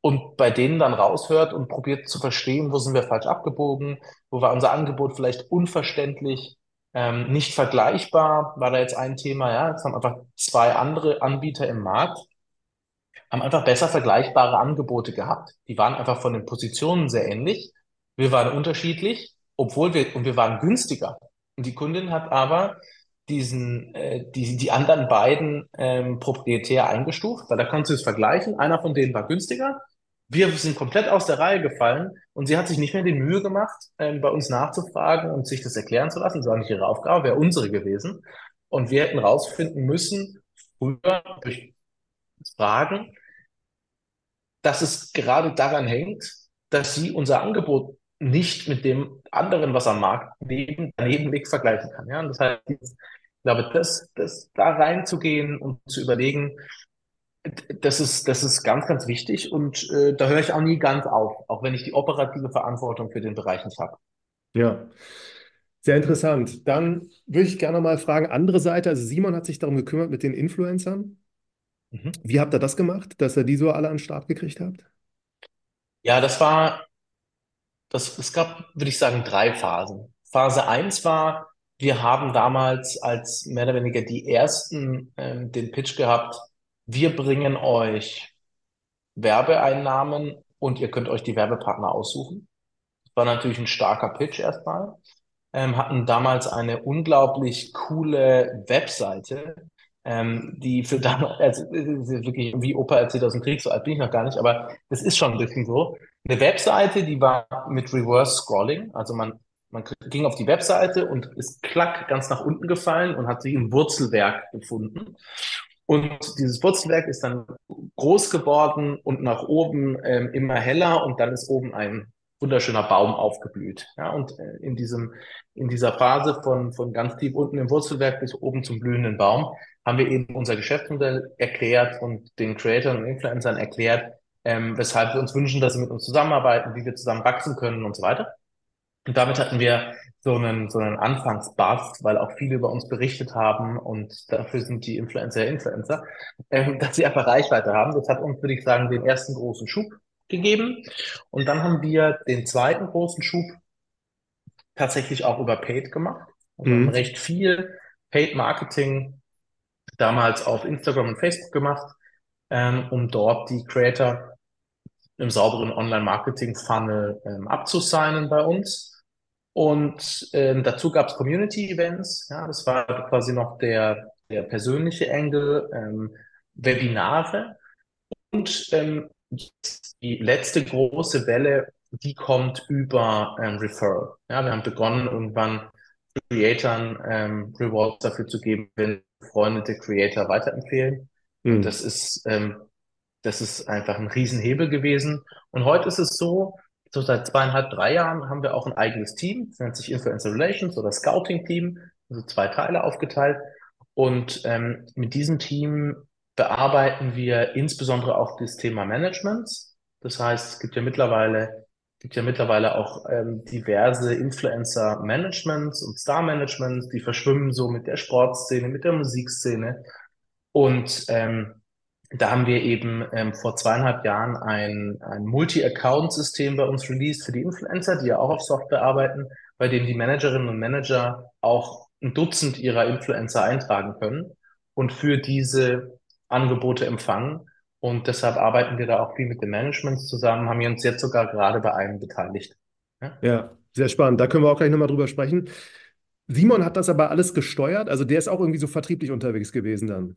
B: und bei denen dann raushört und probiert zu verstehen, wo sind wir falsch abgebogen, wo war unser Angebot vielleicht unverständlich, ähm, nicht vergleichbar war da jetzt ein Thema, ja. Jetzt haben einfach zwei andere Anbieter im Markt, haben einfach besser vergleichbare Angebote gehabt. Die waren einfach von den Positionen sehr ähnlich. Wir waren unterschiedlich, obwohl wir, und wir waren günstiger. Und die Kundin hat aber diesen, äh, die, die anderen beiden ähm, proprietär eingestuft, weil da konntest du es vergleichen. Einer von denen war günstiger. wir sind komplett aus der Reihe gefallen und sie hat sich nicht mehr die Mühe gemacht, ähm, bei uns nachzufragen und sich das erklären zu lassen. Das war nicht ihre Aufgabe, wäre unsere gewesen. Und wir hätten rausfinden müssen, früher durch Fragen, dass es gerade daran hängt, dass sie unser Angebot nicht mit dem anderen, was am Markt neben, daneben liegt, vergleichen kann. Ja? Und das heißt, ich glaube, das, das da reinzugehen und zu überlegen, das ist, das ist ganz, ganz wichtig und äh, da höre ich auch nie ganz auf, auch wenn ich die operative Verantwortung für den Bereich nicht habe.
A: Ja, sehr interessant. Dann würde ich gerne mal fragen, andere Seite, also Simon hat sich darum gekümmert mit den Influencern. Mhm. Wie habt ihr das gemacht, dass ihr die so alle an den Start gekriegt habt?
B: Ja, das war, das, es gab, würde ich sagen, drei Phasen. Phase eins war, wir haben damals als mehr oder weniger die ersten ähm, den Pitch gehabt, wir bringen euch Werbeeinnahmen und ihr könnt euch die Werbepartner aussuchen. War natürlich ein starker Pitch erstmal. Ähm, hatten damals eine unglaublich coole Webseite, ähm, die für damals, also wirklich wie Opa erzählt aus dem Krieg, so alt bin ich noch gar nicht, aber das ist schon ein bisschen so. Eine Webseite, die war mit Reverse Scrolling, also man, man ging auf die Webseite und ist klack ganz nach unten gefallen und hat sie im Wurzelwerk gefunden. Und dieses Wurzelwerk ist dann groß geworden und nach oben ähm, immer heller und dann ist oben ein wunderschöner Baum aufgeblüht. Ja, und äh, in diesem, in dieser Phase von, von ganz tief unten im Wurzelwerk bis oben zum blühenden Baum haben wir eben unser Geschäftsmodell erklärt und den Creators und Influencern erklärt, ähm, weshalb wir uns wünschen, dass sie mit uns zusammenarbeiten, wie wir zusammen wachsen können und so weiter. Und damit hatten wir so einen, so einen Anfangsbuzz, weil auch viele über uns berichtet haben und dafür sind die Influencer Influencer, ähm, dass sie einfach Reichweite haben. Das hat uns, würde ich sagen, den ersten großen Schub gegeben. Und dann haben wir den zweiten großen Schub tatsächlich auch über Paid gemacht. Also mhm. haben recht viel Paid Marketing damals auf Instagram und Facebook gemacht, ähm, um dort die Creator im sauberen Online-Marketing-Funnel ähm, abzusignen bei uns. Und ähm, dazu gab es Community-Events. Ja, das war quasi noch der, der persönliche Angle, ähm, Webinare. Und ähm, die letzte große Welle, die kommt über ähm, Referral. Ja, wir haben begonnen, irgendwann Creatoren ähm, Rewards dafür zu geben, wenn befreundete Creator weiterempfehlen. Mhm. Das ist, ähm, das ist einfach ein Riesenhebel gewesen. Und heute ist es so, so seit zweieinhalb, drei Jahren haben wir auch ein eigenes Team, das nennt sich Influencer Relations oder Scouting Team, also zwei Teile aufgeteilt. Und ähm, mit diesem Team bearbeiten wir insbesondere auch das Thema Managements. Das heißt, es gibt ja mittlerweile, gibt ja mittlerweile auch ähm, diverse Influencer-Managements und Star-Managements, die verschwimmen so mit der Sportszene, mit der Musikszene. Und ähm, da haben wir eben ähm, vor zweieinhalb Jahren ein, ein Multi-Account-System bei uns released für die Influencer, die ja auch auf Software arbeiten, bei dem die Managerinnen und Manager auch ein Dutzend ihrer Influencer eintragen können und für diese Angebote empfangen. Und deshalb arbeiten wir da auch viel mit den Managements zusammen, haben wir uns jetzt sogar gerade bei einem beteiligt.
A: Ja, ja sehr spannend. Da können wir auch gleich nochmal drüber sprechen. Simon hat das aber alles gesteuert, also der ist auch irgendwie so vertrieblich unterwegs gewesen dann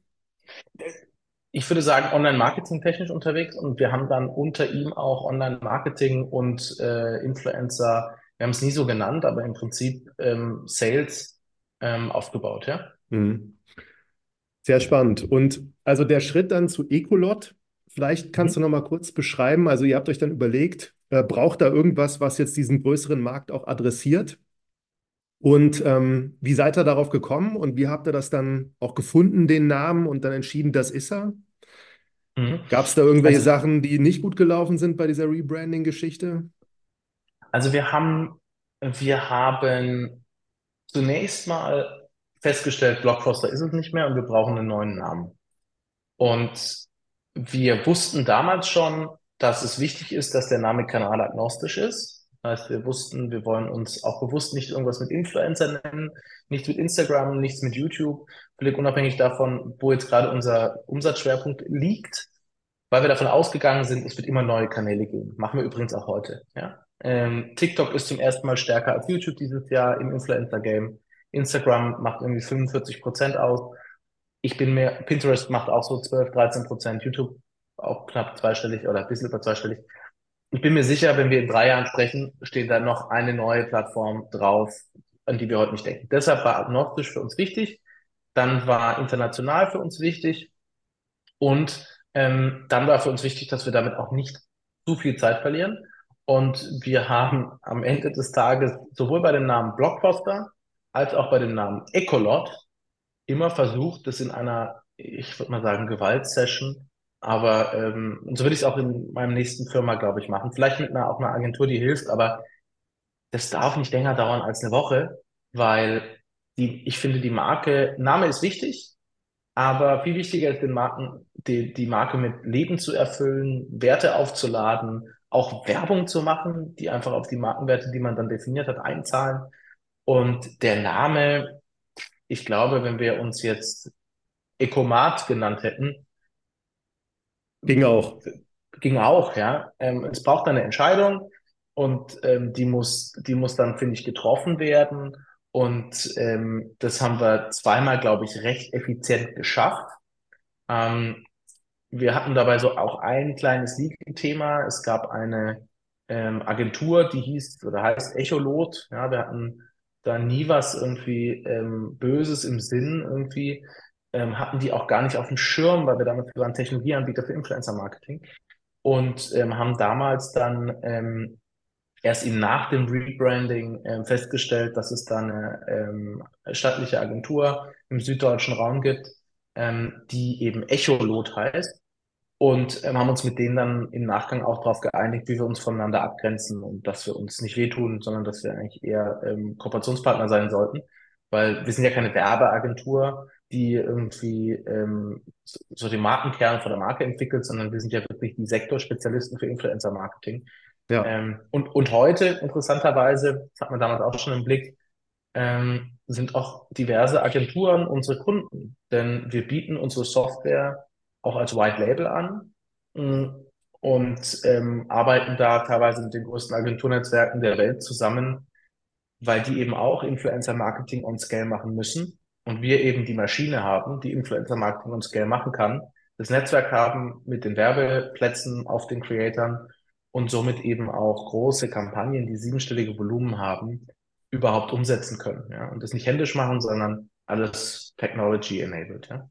B: ich würde sagen, Online-Marketing technisch unterwegs und wir haben dann unter ihm auch Online-Marketing und äh, Influencer, wir haben es nie so genannt, aber im Prinzip ähm, Sales ähm, aufgebaut, ja. Mhm.
A: Sehr spannend. Und also der Schritt dann zu Ecolot, vielleicht kannst mhm. du noch mal kurz beschreiben, also ihr habt euch dann überlegt, äh, braucht da irgendwas, was jetzt diesen größeren Markt auch adressiert? Und ähm, wie seid ihr darauf gekommen und wie habt ihr das dann auch gefunden, den Namen und dann entschieden, das ist er? Mhm. Gab es da irgendwelche also, Sachen, die nicht gut gelaufen sind bei dieser Rebranding-Geschichte?
B: Also wir haben, wir haben zunächst mal festgestellt, Blockbuster ist es nicht mehr und wir brauchen einen neuen Namen. Und wir wussten damals schon, dass es wichtig ist, dass der Name kanalagnostisch ist. Heißt, wir wussten, wir wollen uns auch bewusst nicht irgendwas mit Influencer nennen, nicht mit Instagram, nichts mit YouTube, völlig unabhängig davon, wo jetzt gerade unser Umsatzschwerpunkt liegt, weil wir davon ausgegangen sind, es wird immer neue Kanäle geben. Machen wir übrigens auch heute. Ja? Ähm, TikTok ist zum ersten Mal stärker als YouTube dieses Jahr im Influencer-Game. Instagram macht irgendwie 45 Prozent aus. Ich bin mehr, Pinterest macht auch so 12, 13 Prozent, YouTube auch knapp zweistellig oder ein bisschen über zweistellig. Ich bin mir sicher, wenn wir in drei Jahren sprechen, steht da noch eine neue Plattform drauf, an die wir heute nicht denken. Deshalb war agnostisch für uns wichtig. Dann war international für uns wichtig. Und ähm, dann war für uns wichtig, dass wir damit auch nicht zu viel Zeit verlieren. Und wir haben am Ende des Tages sowohl bei dem Namen Blockbuster als auch bei dem Namen Ecolot immer versucht, das in einer, ich würde mal sagen, Gewaltsession, aber ähm, und so würde ich es auch in meinem nächsten Firma, glaube ich, machen. Vielleicht mit einer auch einer Agentur, die hilft, aber das darf nicht länger dauern als eine Woche, weil die, ich finde, die Marke, Name ist wichtig, aber viel wichtiger ist den Marken, die, die Marke mit Leben zu erfüllen, Werte aufzuladen, auch Werbung zu machen, die einfach auf die Markenwerte, die man dann definiert hat, einzahlen. Und der Name, ich glaube, wenn wir uns jetzt Ecomat genannt hätten,
A: ging auch.
B: Ging auch, ja. Ähm, es braucht eine Entscheidung und ähm, die muss, die muss dann, finde ich, getroffen werden. Und ähm, das haben wir zweimal, glaube ich, recht effizient geschafft. Ähm, wir hatten dabei so auch ein kleines Legal-Thema. Es gab eine ähm, Agentur, die hieß oder heißt Echolot. Ja, wir hatten da nie was irgendwie ähm, Böses im Sinn irgendwie. Ähm, hatten die auch gar nicht auf dem Schirm, weil wir damit waren Technologieanbieter für Influencer-Marketing und ähm, haben damals dann ähm, erst eben nach dem Rebranding ähm, festgestellt, dass es da eine ähm, staatliche Agentur im süddeutschen Raum gibt, ähm, die eben Echolot heißt und ähm, haben uns mit denen dann im Nachgang auch darauf geeinigt, wie wir uns voneinander abgrenzen und dass wir uns nicht wehtun, sondern dass wir eigentlich eher ähm, Kooperationspartner sein sollten, weil wir sind ja keine Werbeagentur, die irgendwie ähm, so, so den Markenkern von der Marke entwickelt, sondern wir sind ja wirklich die Sektorspezialisten für Influencer-Marketing. Ja. Ähm, und, und heute, interessanterweise, das hat man damals auch schon im Blick, ähm, sind auch diverse Agenturen unsere Kunden. Denn wir bieten unsere Software auch als White Label an mm, und ähm, arbeiten da teilweise mit den größten Agenturnetzwerken der Welt zusammen, weil die eben auch Influencer-Marketing on Scale machen müssen und wir eben die Maschine haben, die Influencer-Marketing on Scale machen kann, das Netzwerk haben mit den Werbeplätzen auf den Creatoren und somit eben auch große Kampagnen, die siebenstellige Volumen haben, überhaupt umsetzen können. Ja? Und das nicht händisch machen, sondern alles Technology-enabled. Ja?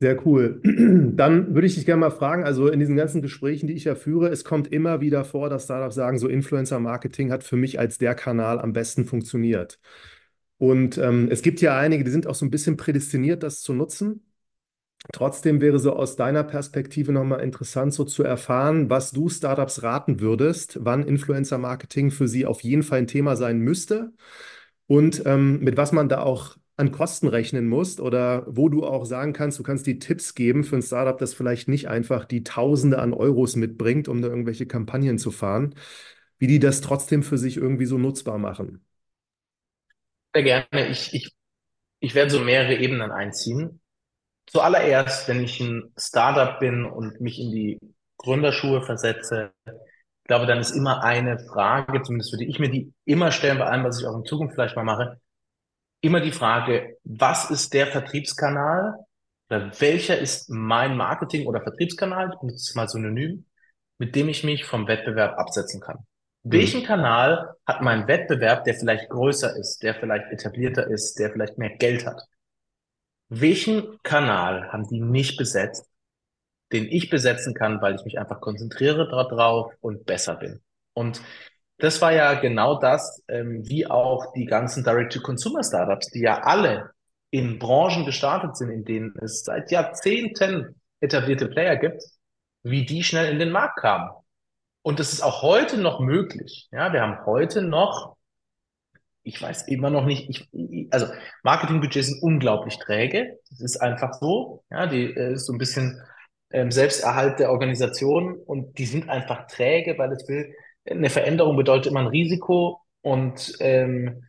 A: Sehr cool. Dann würde ich dich gerne mal fragen, also in diesen ganzen Gesprächen, die ich ja führe, es kommt immer wieder vor, dass Startups sagen, so Influencer-Marketing hat für mich als der Kanal am besten funktioniert. Und ähm, es gibt ja einige, die sind auch so ein bisschen prädestiniert, das zu nutzen. Trotzdem wäre so aus deiner Perspektive nochmal interessant, so zu erfahren, was du Startups raten würdest, wann Influencer-Marketing für sie auf jeden Fall ein Thema sein müsste und ähm, mit was man da auch an Kosten rechnen muss oder wo du auch sagen kannst, du kannst die Tipps geben für ein Startup, das vielleicht nicht einfach die Tausende an Euros mitbringt, um da irgendwelche Kampagnen zu fahren, wie die das trotzdem für sich irgendwie so nutzbar machen.
B: Sehr gerne. Ich, ich, ich werde so mehrere Ebenen einziehen zuallererst, wenn ich ein Startup bin und mich in die Gründerschuhe versetze, glaube, dann ist immer eine Frage, zumindest würde ich mir die immer stellen bei allem, was ich auch in Zukunft vielleicht mal mache, immer die Frage, was ist der Vertriebskanal oder welcher ist mein Marketing- oder Vertriebskanal, ich benutze es mal synonym, mit dem ich mich vom Wettbewerb absetzen kann. Mhm. Welchen Kanal hat mein Wettbewerb, der vielleicht größer ist, der vielleicht etablierter ist, der vielleicht mehr Geld hat? Welchen Kanal haben die nicht besetzt, den ich besetzen kann, weil ich mich einfach konzentriere darauf und besser bin? Und das war ja genau das, ähm, wie auch die ganzen Direct-to-Consumer-Startups, die ja alle in Branchen gestartet sind, in denen es seit Jahrzehnten etablierte Player gibt, wie die schnell in den Markt kamen. Und das ist auch heute noch möglich. Ja, wir haben heute noch ich weiß immer noch nicht, ich, also Marketingbudgets sind unglaublich träge. Das ist einfach so. Ja, die äh, ist so ein bisschen ähm, Selbsterhalt der Organisation und die sind einfach träge, weil es will, eine Veränderung bedeutet immer ein Risiko und ähm,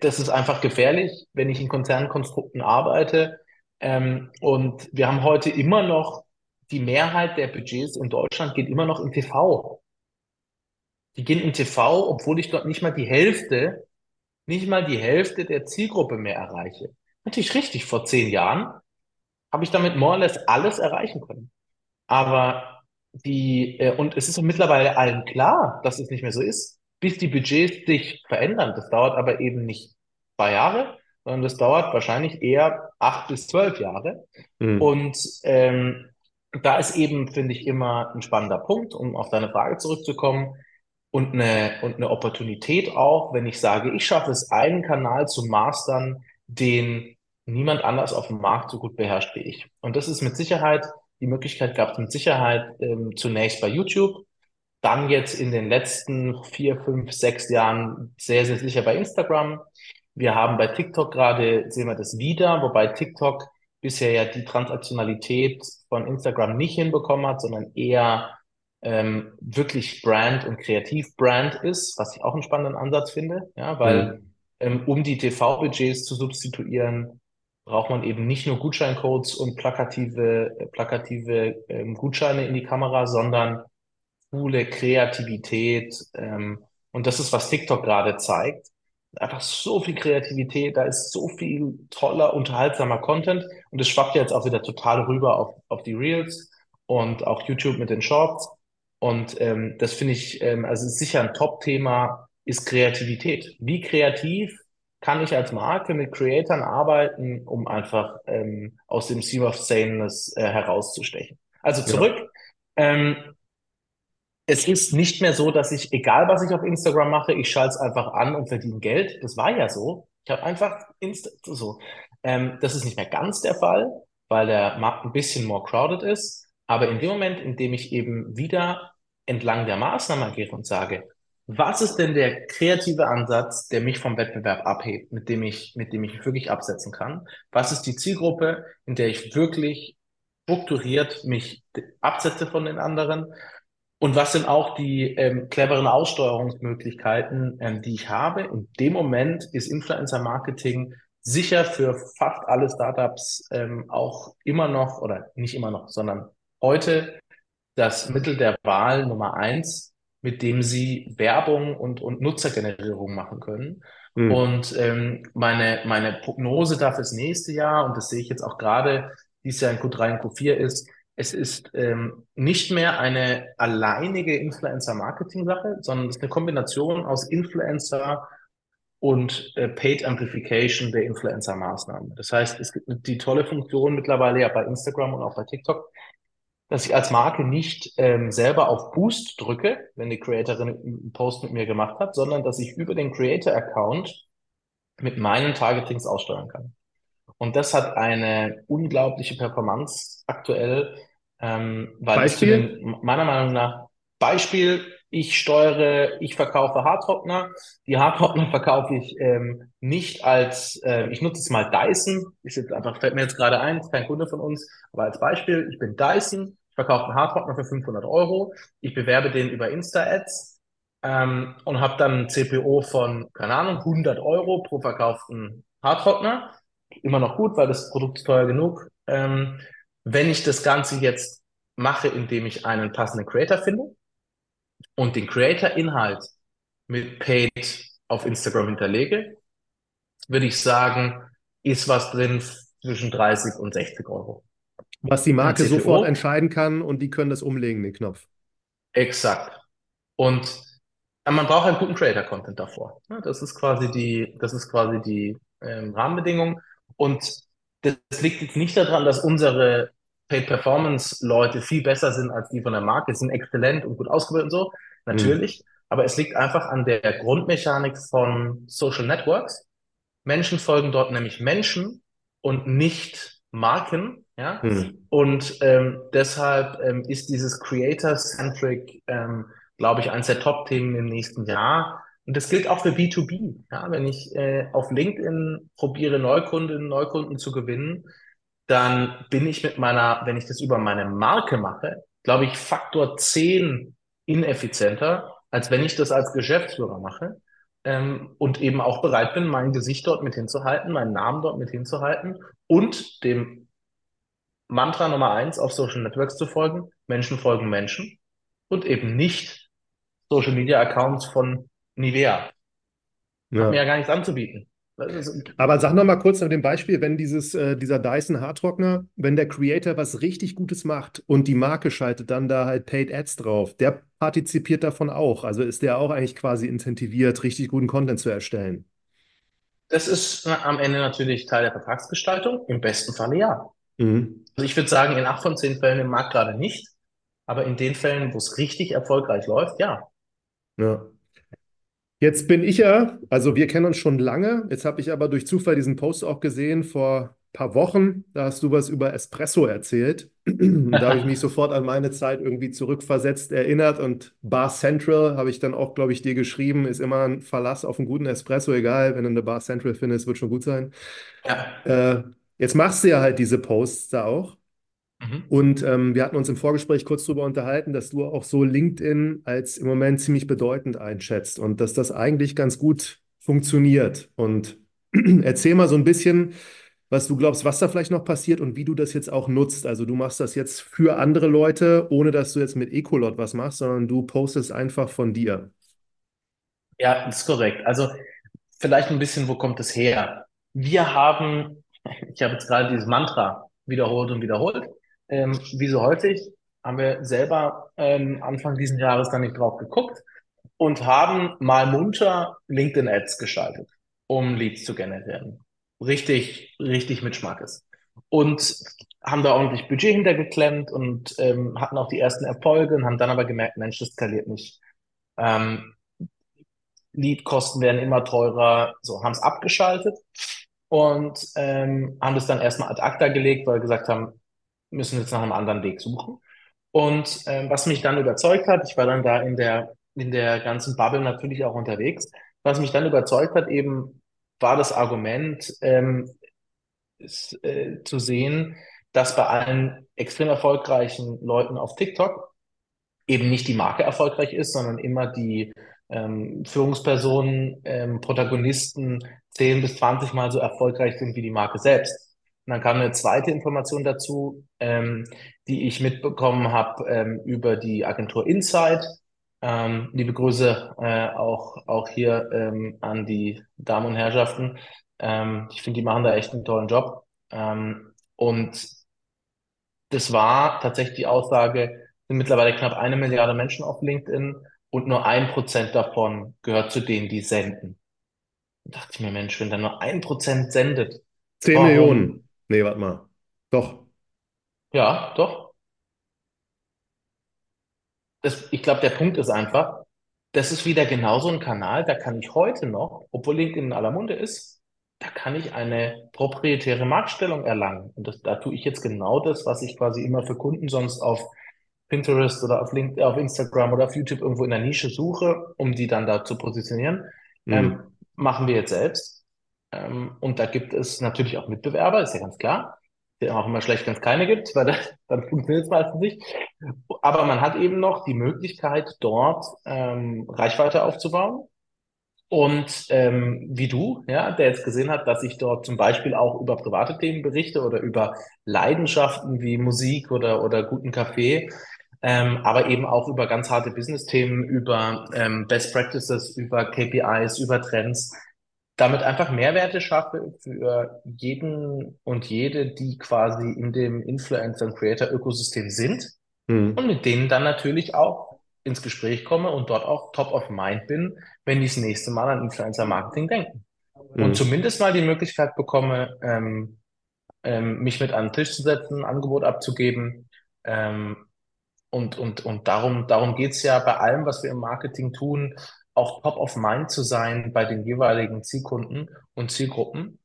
B: das ist einfach gefährlich, wenn ich in Konzernkonstrukten arbeite. Ähm, und wir haben heute immer noch die Mehrheit der Budgets in Deutschland geht immer noch in TV. Die gehen in TV, obwohl ich dort nicht mal die Hälfte, nicht mal die Hälfte der Zielgruppe mehr erreiche. Natürlich richtig, vor zehn Jahren habe ich damit more or less alles erreichen können. Aber die, äh, und es ist mittlerweile allen klar, dass es nicht mehr so ist, bis die Budgets sich verändern. Das dauert aber eben nicht zwei Jahre, sondern das dauert wahrscheinlich eher acht bis zwölf Jahre.
A: Mhm.
B: Und ähm, da ist eben, finde ich, immer ein spannender Punkt, um auf deine Frage zurückzukommen. Und eine, und eine Opportunität auch, wenn ich sage, ich schaffe es, einen Kanal zu mastern, den niemand anders auf dem Markt so gut beherrscht wie ich. Und das ist mit Sicherheit, die Möglichkeit gab es mit Sicherheit ähm, zunächst bei YouTube, dann jetzt in den letzten vier, fünf, sechs Jahren sehr, sehr sicher bei Instagram. Wir haben bei TikTok gerade, sehen wir das wieder, wobei TikTok bisher ja die Transaktionalität von Instagram nicht hinbekommen hat, sondern eher ähm, wirklich Brand und Kreativ-Brand ist, was ich auch einen spannenden Ansatz finde, ja, weil
A: Mhm.
B: ähm, um die TV-Budgets zu substituieren, braucht man eben nicht nur Gutscheincodes und plakative, äh, plakative ähm, Gutscheine in die Kamera, sondern coole Kreativität. Ähm, und das ist, was TikTok gerade zeigt. Einfach so viel Kreativität, da ist so viel toller, unterhaltsamer Content. Und es schwappt jetzt auch wieder total rüber auf, auf die Reels und auch YouTube mit den Shorts. Und ähm, das finde ich, ähm, also ist sicher ein Top-Thema, ist Kreativität. Wie kreativ kann ich als Marke mit Creatoren arbeiten, um einfach ähm, aus dem Sea of Sameness äh, herauszustechen? Also
A: Ja.
B: zurück. Ähm, es ist nicht mehr so, dass ich, egal was ich auf Instagram mache, ich schalte es einfach an und verdiene Geld. Das war ja so. Ich habe einfach Insta so. Ähm, das ist nicht mehr ganz der Fall, weil der Markt ein bisschen more crowded ist. Aber in dem Moment, in dem ich eben wieder entlang der Maßnahme agiere und sage, was ist denn der kreative Ansatz, der mich vom Wettbewerb abhebt, mit dem ich, mit dem ich wirklich absetzen kann? Was ist die Zielgruppe, in der ich wirklich strukturiert mich absetze von den anderen? Und was sind auch die ähm, cleveren Aussteuerungsmöglichkeiten, ähm, die ich habe? In dem Moment ist Influencer Marketing sicher für fast alle Startups ähm, auch immer noch, oder nicht immer noch, sondern heute das Mittel der Wahl Nummer eins, mit dem sie Werbung und, und Nutzergenerierung machen können.
A: Mhm.
B: Und ähm, meine, meine Prognose da fürs nächste Jahr, und das sehe ich jetzt auch gerade dieses Jahr in Q3 und Q4, ist, es ist ähm, nicht mehr eine alleinige Influencer-Marketing-Sache, sondern es ist eine Kombination aus Influencer und äh, Paid Amplification der Influencer-Maßnahmen. Das heißt, es gibt die tolle Funktion mittlerweile ja bei Instagram und auch bei TikTok, dass ich als Marke nicht ähm, selber auf Boost drücke, wenn die Creatorin einen Post mit mir gemacht hat, sondern dass ich über den Creator-Account mit meinen Targetings aussteuern kann. Und das hat eine unglaubliche Performance aktuell, ähm, weil
A: Beispiel?
B: den, meiner Meinung nach, Beispiel, ich steuere, ich verkaufe Haartrockner. Die Haartrockner verkaufe ich ähm, nicht als, äh, ich nutze jetzt mal Dyson, ist jetzt einfach, fällt mir jetzt gerade ein, ist kein Kunde von uns, aber als Beispiel, ich bin Dyson, ich verkaufe einen Haartrockner für 500 Euro, ich bewerbe den über Insta-Ads ähm, und habe dann ein CPO von, keine Ahnung, 100 Euro pro verkauften Haartrockner immer noch gut, weil das Produkt ist teuer genug. Ähm, wenn ich das Ganze jetzt mache, indem ich einen passenden Creator finde und den Creator-Inhalt mit Paid auf Instagram hinterlege, würde ich sagen, ist was drin zwischen 30 und 60 Euro.
A: Was die Marke sofort entscheiden kann und die können das umlegen, den Knopf.
B: exakt. Und äh, man braucht einen guten Creator-Content davor. Das ist quasi die, das ist quasi die ähm, Rahmenbedingung. Und das liegt jetzt nicht daran, dass unsere Paid-Performance-Leute viel besser sind als die von der Marke, Sie sind exzellent und gut ausgebildet und so, natürlich. Aber es liegt einfach an der Grundmechanik von Social Networks. Menschen folgen dort nämlich Menschen und nicht Marken, ja.
A: Hm.
B: Und ähm, deshalb ähm, ist dieses Creator-Centric, ähm, glaube ich, eines der Top-Themen im nächsten Jahr. Und das gilt auch für B2B. Ja, wenn ich äh, auf LinkedIn probiere, Neukunden, Neukunden zu gewinnen, dann bin ich mit meiner, wenn ich das über meine Marke mache, glaube ich, Faktor 10 ineffizienter, als wenn ich das als Geschäftsführer mache ähm, und eben auch bereit bin, mein Gesicht dort mit hinzuhalten, meinen Namen dort mit hinzuhalten und dem Mantra Nummer eins auf Social Networks zu folgen. Menschen folgen Menschen und eben nicht Social Media Accounts von Nivea. Hat mir
A: Ja.
B: ja gar nichts anzubieten.
A: Aber sag noch mal kurz nach dem Beispiel, wenn dieses, äh, dieser Dyson Haartrockner, wenn der Creator was richtig Gutes macht und die Marke schaltet dann da halt Paid Ads drauf, der partizipiert davon auch. Also ist der auch eigentlich quasi incentiviert, richtig guten Content zu erstellen.
B: Das ist am Ende natürlich Teil der Vertragsgestaltung. Im besten Falle ja. Mhm. Also ich würde sagen, in acht von zehn Fällen im Markt gerade nicht. Aber in den Fällen, wo es richtig erfolgreich läuft, ja.
A: Ja. Jetzt bin ich ja, also wir kennen uns schon lange. Jetzt habe ich aber durch Zufall diesen Post auch gesehen vor ein paar Wochen. Da hast du was über Espresso erzählt. da habe ich mich sofort an meine Zeit irgendwie zurückversetzt, erinnert. Und Bar Central habe ich dann auch, glaube ich, dir geschrieben, ist immer ein Verlass auf einen guten Espresso, egal. Wenn du eine Bar Central findest, wird schon gut sein. Ja. Äh, jetzt machst du ja halt diese Posts da auch. Mhm. Und ähm, wir hatten uns im Vorgespräch kurz darüber unterhalten, dass du auch so LinkedIn als im Moment ziemlich bedeutend einschätzt und dass das eigentlich ganz gut funktioniert. Und erzähl mal so ein bisschen, was du glaubst, was da vielleicht noch passiert und wie du das jetzt auch nutzt. Also du machst das jetzt für andere Leute, ohne dass du jetzt mit Ecolot was machst, sondern du postest einfach von dir.
B: Ja, das ist korrekt. Also vielleicht ein bisschen, wo kommt es her? Wir haben, ich habe jetzt gerade dieses Mantra wiederholt und wiederholt. Ähm, wie so häufig haben wir selber ähm, Anfang dieses Jahres dann nicht drauf geguckt und haben mal munter LinkedIn-Ads geschaltet, um Leads zu generieren. Richtig, richtig mit Schmackes. Und haben da ordentlich Budget hintergeklemmt und ähm, hatten auch die ersten Erfolge und haben dann aber gemerkt, Mensch, das skaliert nicht. Ähm, Leadkosten werden immer teurer, so haben es abgeschaltet und ähm, haben das dann erstmal ad acta gelegt, weil wir gesagt haben, müssen jetzt nach einem anderen Weg suchen. Und ähm, was mich dann überzeugt hat, ich war dann da in der, in der ganzen Bubble natürlich auch unterwegs, was mich dann überzeugt hat, eben war das Argument ähm, ist, äh, zu sehen, dass bei allen extrem erfolgreichen Leuten auf TikTok eben nicht die Marke erfolgreich ist, sondern immer die ähm, Führungspersonen, ähm, Protagonisten 10 bis 20 Mal so erfolgreich sind wie die Marke selbst. Und dann kam eine zweite Information dazu, ähm, die ich mitbekommen habe ähm, über die Agentur Insight. Ähm, liebe Grüße äh, auch, auch hier ähm, an die Damen und Herrschaften. Ähm, ich finde, die machen da echt einen tollen Job. Ähm, und das war tatsächlich die Aussage, sind mittlerweile knapp eine Milliarde Menschen auf LinkedIn und nur ein Prozent davon gehört zu denen, die senden. Da dachte ich mir, Mensch, wenn da nur ein Prozent sendet.
A: Zehn Millionen. Nee, warte mal. Doch.
B: Ja, doch. Das, ich glaube, der Punkt ist einfach, das ist wieder genauso ein Kanal, da kann ich heute noch, obwohl LinkedIn in aller Munde ist, da kann ich eine proprietäre Marktstellung erlangen. Und das, da tue ich jetzt genau das, was ich quasi immer für Kunden sonst auf Pinterest oder auf, LinkedIn, auf Instagram oder auf YouTube irgendwo in der Nische suche, um die dann da zu positionieren. Mhm. Ähm, machen wir jetzt selbst. Ähm, und da gibt es natürlich auch Mitbewerber, ist ja ganz klar. Ist ja auch immer schlecht, wenn es keine gibt, weil das, dann funktioniert es meistens nicht. Aber man hat eben noch die Möglichkeit, dort ähm, Reichweite aufzubauen. Und ähm, wie du, ja, der jetzt gesehen hat, dass ich dort zum Beispiel auch über private Themen berichte oder über Leidenschaften wie Musik oder, oder guten Kaffee, ähm, aber eben auch über ganz harte Business-Themen, über ähm, Best Practices, über KPIs, über Trends damit einfach Mehrwerte schaffe für jeden und jede, die quasi in dem Influencer- und Creator-Ökosystem sind mhm. und mit denen dann natürlich auch ins Gespräch komme und dort auch top of mind bin, wenn die das nächste Mal an Influencer-Marketing denken. Mhm. Und zumindest mal die Möglichkeit bekomme, ähm, ähm, mich mit an den Tisch zu setzen, ein Angebot abzugeben. Ähm, und, und, und darum, darum geht's ja bei allem, was wir im Marketing tun, auch top of mind zu sein bei den jeweiligen Zielkunden und Zielgruppen.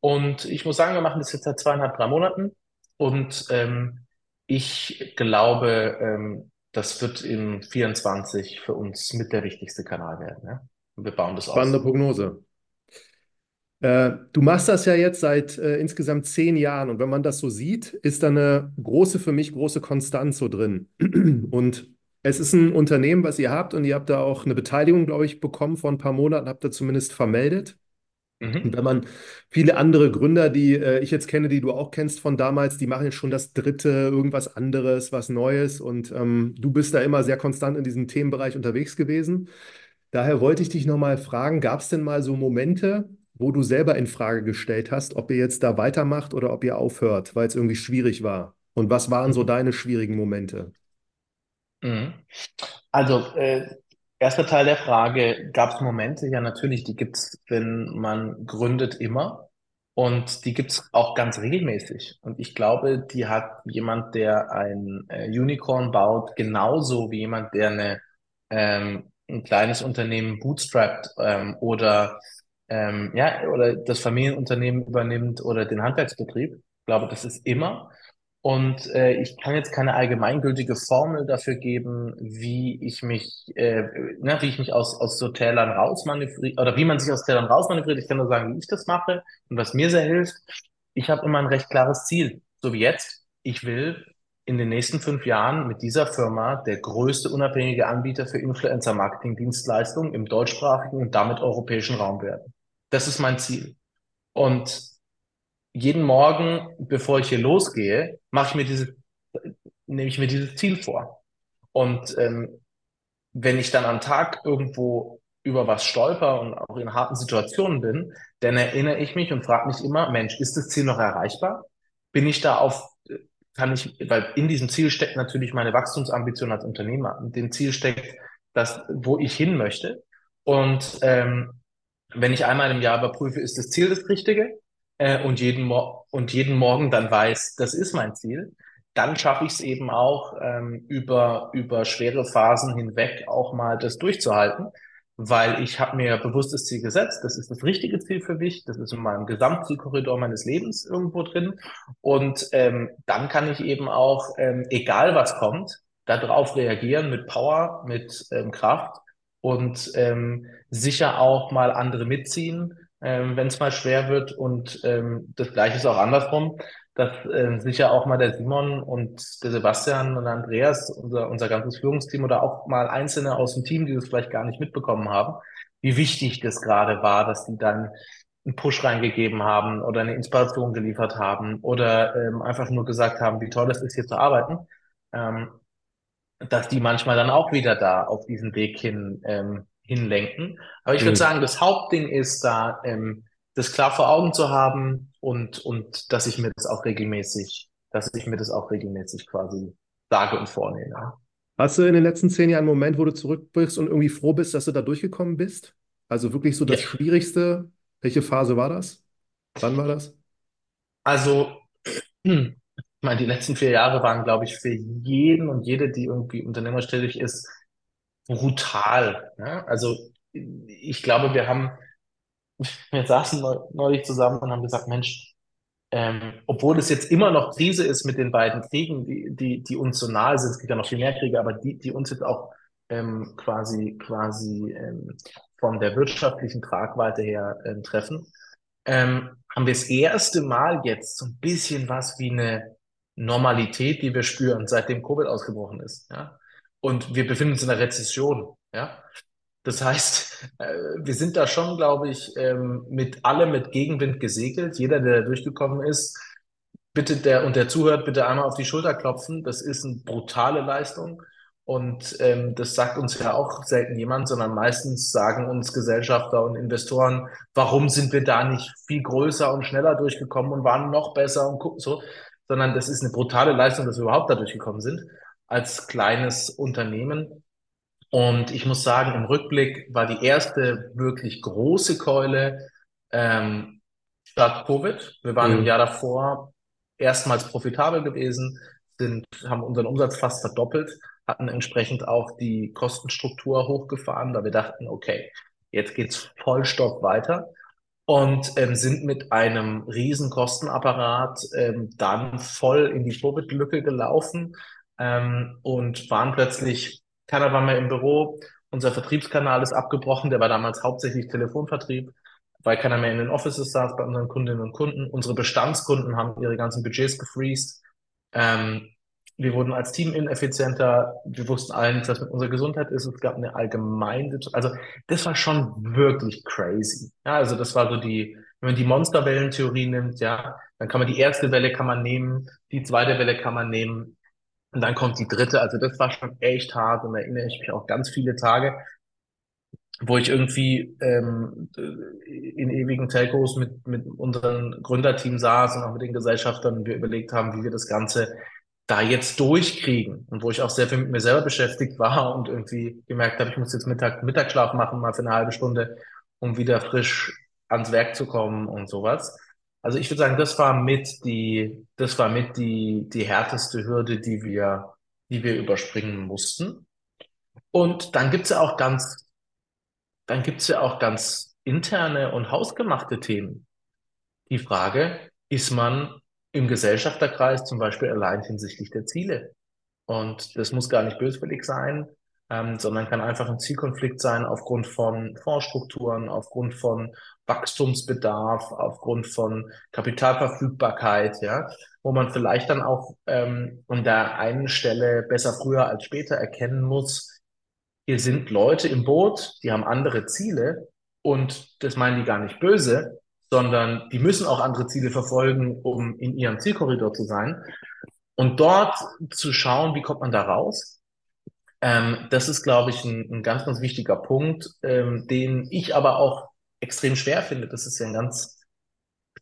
B: Und ich muss sagen, wir machen das jetzt seit zweieinhalb, drei Monaten und ähm, ich glaube, ähm, das wird im 24 für uns mit der wichtigste Kanal werden. Ja? Wir bauen das
A: Spannende aus. Prognose. Äh, du machst das ja jetzt seit äh, insgesamt zehn Jahren und wenn man das so sieht, ist da eine große, für mich große Konstanz so drin. Und es ist ein Unternehmen, was ihr habt und ihr habt da auch eine Beteiligung, glaube ich, bekommen vor ein paar Monaten, habt ihr zumindest vermeldet. Mhm. Und wenn man viele andere Gründer, die äh, ich jetzt kenne, die du auch kennst von damals, die machen jetzt schon das dritte, irgendwas anderes, was Neues. Und ähm, du bist da immer sehr konstant in diesem Themenbereich unterwegs gewesen. Daher wollte ich dich nochmal fragen, gab es denn mal so Momente, wo du selber in Frage gestellt hast, ob ihr jetzt da weitermacht oder ob ihr aufhört, weil es irgendwie schwierig war? Und was waren so deine schwierigen Momente?
B: Mhm. Also, äh, erster Teil der Frage, gab es Momente? Ja, natürlich, die gibt es, wenn man gründet, immer. Und die gibt es auch ganz regelmäßig. Und ich glaube, die hat jemand, der ein äh, Unicorn baut, genauso wie jemand, der eine, ähm, ein kleines Unternehmen bootstrapped ähm, oder, ähm, ja, oder das Familienunternehmen übernimmt oder den Handwerksbetrieb. Ich glaube, das ist immer. Und äh, ich kann jetzt keine allgemeingültige Formel dafür geben, wie ich mich, äh, ne, wie ich mich aus, aus so Tälern rausmanövriere oder wie man sich aus Tälern rausmanövriert. Ich kann nur sagen, wie ich das mache und was mir sehr hilft. Ich habe immer ein recht klares Ziel, so wie jetzt. Ich will in den nächsten fünf Jahren mit dieser Firma der größte unabhängige Anbieter für Influencer-Marketing-Dienstleistungen im deutschsprachigen und damit europäischen Raum werden. Das ist mein Ziel. Und jeden Morgen, bevor ich hier losgehe, mache ich mir dieses, nehme ich mir dieses Ziel vor. Und ähm, wenn ich dann am Tag irgendwo über was stolper und auch in harten Situationen bin, dann erinnere ich mich und frage mich immer, Mensch, ist das Ziel noch erreichbar? Bin ich da auf, kann ich, weil in diesem Ziel steckt natürlich meine Wachstumsambition als Unternehmer. In dem Ziel steckt das, wo ich hin möchte. Und ähm, wenn ich einmal im Jahr überprüfe, ist das Ziel das Richtige? Äh, und, jeden Mo und jeden Morgen dann weiß, das ist mein Ziel, dann schaffe ich es eben auch ähm, über, über schwere Phasen hinweg auch mal das durchzuhalten, weil ich habe mir bewusst das Ziel gesetzt, das ist das richtige Ziel für mich, das ist in meinem Gesamtzielkorridor meines Lebens irgendwo drin. Und ähm, dann kann ich eben auch, ähm, egal was kommt, darauf reagieren mit Power, mit ähm, Kraft und ähm, sicher auch mal andere mitziehen ähm, wenn es mal schwer wird. Und ähm, das Gleiche ist auch andersrum, dass äh, sicher auch mal der Simon und der Sebastian und der Andreas, unser, unser ganzes Führungsteam oder auch mal Einzelne aus dem Team, die das vielleicht gar nicht mitbekommen haben, wie wichtig das gerade war, dass die dann einen Push reingegeben haben oder eine Inspiration geliefert haben oder ähm, einfach nur gesagt haben, wie toll es ist, hier zu arbeiten. Ähm, dass die manchmal dann auch wieder da auf diesen Weg hin ähm, hinlenken. Aber ich würde mhm. sagen, das Hauptding ist da, ähm, das klar vor Augen zu haben und, und dass ich mir das auch regelmäßig, dass ich mir das auch regelmäßig quasi sage und vornehme.
A: Hast du in den letzten zehn Jahren einen Moment, wo du zurückbrichst und irgendwie froh bist, dass du da durchgekommen bist? Also wirklich so das ja. Schwierigste. Welche Phase war das? Wann war das?
B: Also, ich meine, die letzten vier Jahre waren, glaube ich, für jeden und jede, die irgendwie unternehmerstellig ist, brutal. Ja? Also ich glaube, wir haben, wir saßen neulich zusammen und haben gesagt, Mensch, ähm, obwohl es jetzt immer noch Krise ist mit den beiden Kriegen, die, die, die uns so nahe sind, es gibt ja noch viel mehr Kriege, aber die, die uns jetzt auch ähm, quasi, quasi ähm, von der wirtschaftlichen Tragweite her ähm, treffen, ähm, haben wir das erste Mal jetzt so ein bisschen was wie eine Normalität, die wir spüren, seitdem Covid ausgebrochen ist. Ja? Und wir befinden uns in einer Rezession, ja. Das heißt, äh, wir sind da schon, glaube ich, ähm, mit alle mit Gegenwind gesegelt. Jeder, der da durchgekommen ist, bitte der und der zuhört, bitte einmal auf die Schulter klopfen. Das ist eine brutale Leistung. Und ähm, das sagt uns ja auch selten jemand, sondern meistens sagen uns Gesellschafter und Investoren, warum sind wir da nicht viel größer und schneller durchgekommen und waren noch besser und gucken so, sondern das ist eine brutale Leistung, dass wir überhaupt da durchgekommen sind als kleines Unternehmen. Und ich muss sagen, im Rückblick war die erste wirklich große Keule ähm, statt Covid. Wir waren mhm. im Jahr davor erstmals profitabel gewesen, sind, haben unseren Umsatz fast verdoppelt, hatten entsprechend auch die Kostenstruktur hochgefahren, da wir dachten, okay, jetzt geht's Vollstoff weiter und ähm, sind mit einem riesen Kostenapparat ähm, dann voll in die Covid-Lücke gelaufen, ähm, und waren plötzlich, keiner war mehr im Büro, unser Vertriebskanal ist abgebrochen, der war damals hauptsächlich Telefonvertrieb, weil keiner mehr in den Offices saß bei unseren Kundinnen und Kunden. Unsere Bestandskunden haben ihre ganzen Budgets gefreezed. Ähm, wir wurden als Team ineffizienter. Wir wussten allen, was mit unserer Gesundheit ist. Es gab eine allgemeine, also das war schon wirklich crazy. Ja, also das war so die, wenn man die Monsterwellentheorie nimmt, ja, dann kann man die erste Welle kann man nehmen, die zweite Welle kann man nehmen. Und dann kommt die dritte. Also das war schon echt hart und da erinnere ich mich auch ganz viele Tage. wo ich irgendwie ähm, in ewigen Telcos mit, mit unserem Gründerteam saß und auch mit den Gesellschaftern und wir überlegt haben, wie wir das Ganze da jetzt durchkriegen und wo ich auch sehr viel mit mir selber beschäftigt war und irgendwie gemerkt habe, ich muss jetzt Mittag, Mittagsschlaf machen, mal für eine halbe Stunde, um wieder frisch ans Werk zu kommen und sowas. Also ich würde sagen, das war mit die, das war mit die, die härteste Hürde, die wir, die wir überspringen mussten. Und dann gibt's ja auch ganz dann gibt es ja auch ganz interne und hausgemachte Themen. Die Frage, ist man im Gesellschafterkreis zum Beispiel allein hinsichtlich der Ziele? Und das muss gar nicht böswillig sein, ähm, sondern kann einfach ein Zielkonflikt sein aufgrund von Fondsstrukturen, aufgrund von Wachstumsbedarf, aufgrund von Kapitalverfügbarkeit, ja, wo man vielleicht dann auch ähm, an der einen Stelle besser früher als später erkennen muss, hier sind Leute im Boot, die haben andere Ziele und das meinen die gar nicht böse, sondern die müssen auch andere Ziele verfolgen, um in ihrem Zielkorridor zu sein. Und dort zu schauen, wie kommt man da raus? Ähm, das ist, glaube ich, ein, ein, ganz, ganz wichtiger Punkt, ähm, den ich aber auch extrem schwer finde. Das ist ja ein ganz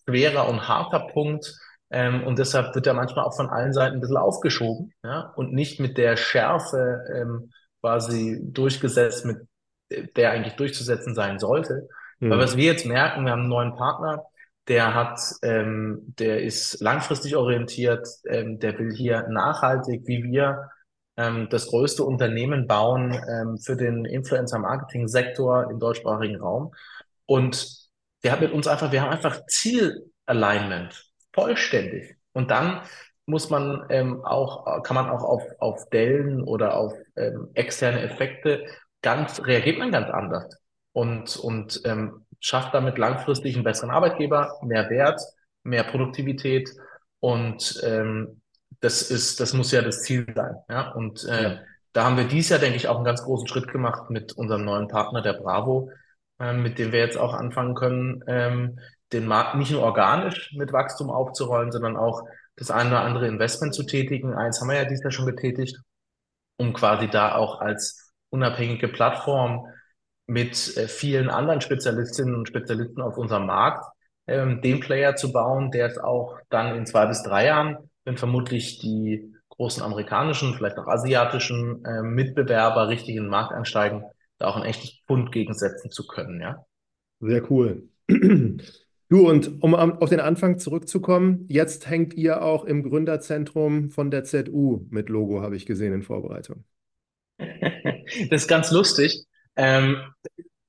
B: schwerer und harter Punkt. Ähm, und deshalb wird er manchmal auch von allen Seiten ein bisschen aufgeschoben ja? und nicht mit der Schärfe ähm, quasi durchgesetzt, mit der eigentlich durchzusetzen sein sollte. Mhm. Weil was wir jetzt merken, wir haben einen neuen Partner, der hat, ähm, der ist langfristig orientiert, ähm, der will hier nachhaltig, wie wir ähm, das größte Unternehmen bauen ähm, für den Influencer-Marketing-Sektor im deutschsprachigen Raum. Und der hat mit uns einfach, wir haben einfach Zielalignment, vollständig. Und dann muss man ähm, auch, kann man auch auf, auf Dellen oder auf ähm, externe Effekte ganz, reagiert man ganz anders und, und ähm, schafft damit langfristig einen besseren Arbeitgeber, mehr Wert, mehr Produktivität und ähm, das ist, das muss ja das Ziel sein. Ja? Und äh, ja. da haben wir dies Jahr, denke ich, auch einen ganz großen Schritt gemacht mit unserem neuen Partner, der Bravo, mit dem wir jetzt auch anfangen können, ähm, den Markt nicht nur organisch mit Wachstum aufzurollen, sondern auch das eine oder andere Investment zu tätigen. Eins haben wir ja dieses Jahr schon getätigt, um quasi da auch als unabhängige Plattform mit äh, vielen anderen Spezialistinnen und Spezialisten auf unserem Markt ähm, den Player zu bauen, der es auch dann in zwei bis drei Jahren, wenn vermutlich die großen amerikanischen, vielleicht auch asiatischen äh, Mitbewerber richtig in den Markt einsteigen, da auch ein echtes Pfund gegensetzen zu können, ja.
A: Sehr cool. Du, und um auf den Anfang zurückzukommen, jetzt hängt ihr auch im Gründerzentrum von der ZU mit Logo, habe ich gesehen in Vorbereitung.
B: Das ist ganz lustig. Ähm,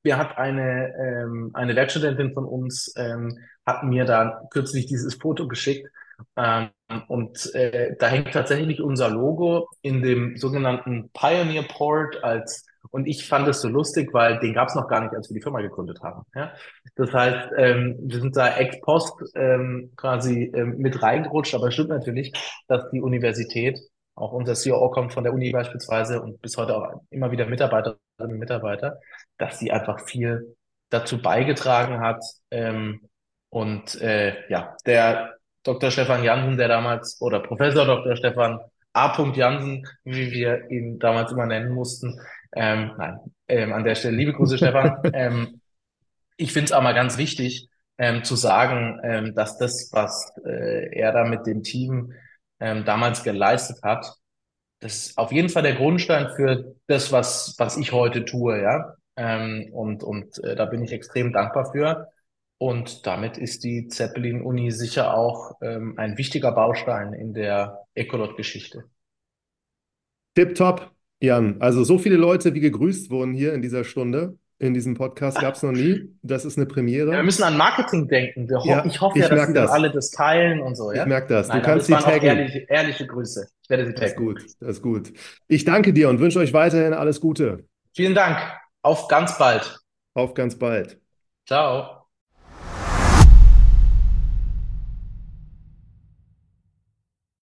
B: wir hat eine, ähm, eine Werkstudentin von uns, ähm, hat mir da kürzlich dieses Foto geschickt. Ähm, und äh, da hängt tatsächlich unser Logo in dem sogenannten Pioneer Port als und ich fand es so lustig, weil den gab es noch gar nicht, als wir die Firma gegründet haben. Ja? Das heißt, ähm, wir sind da ex post ähm, quasi ähm, mit reingerutscht, aber es stimmt natürlich, dass die Universität, auch unser CEO kommt von der Uni beispielsweise und bis heute auch immer wieder Mitarbeiterinnen und Mitarbeiter, dass sie einfach viel dazu beigetragen hat. Ähm, und äh, ja, der Dr. Stefan Jansen, der damals, oder Professor Dr. Stefan A. Jansen, wie wir ihn damals immer nennen mussten, ähm, nein, ähm, an der Stelle liebe Grüße, Stefan. Ähm, ich finde es auch mal ganz wichtig ähm, zu sagen, ähm, dass das, was äh, er da mit dem Team ähm, damals geleistet hat, das ist auf jeden Fall der Grundstein für das, was, was ich heute tue, ja. Ähm, und und äh, da bin ich extrem dankbar für. Und damit ist die Zeppelin-Uni sicher auch ähm, ein wichtiger Baustein in der Ecolot-Geschichte.
A: Tipptopp. Jan, also so viele Leute, wie gegrüßt wurden hier in dieser Stunde, in diesem Podcast gab es noch nie. Das ist eine Premiere.
B: Ja, wir müssen an Marketing denken. Ho ja, ich hoffe ich ja, dass das. alle das teilen und so. Ja?
A: Ich merke das. Du Nein, kannst sie taggen.
B: Ehrliche, ehrliche, Grüße. Ich werde sie taggen.
A: Das ist gut. Das ist gut. Ich danke dir und wünsche euch weiterhin alles Gute.
B: Vielen Dank. Auf ganz bald.
A: Auf ganz bald.
B: Ciao.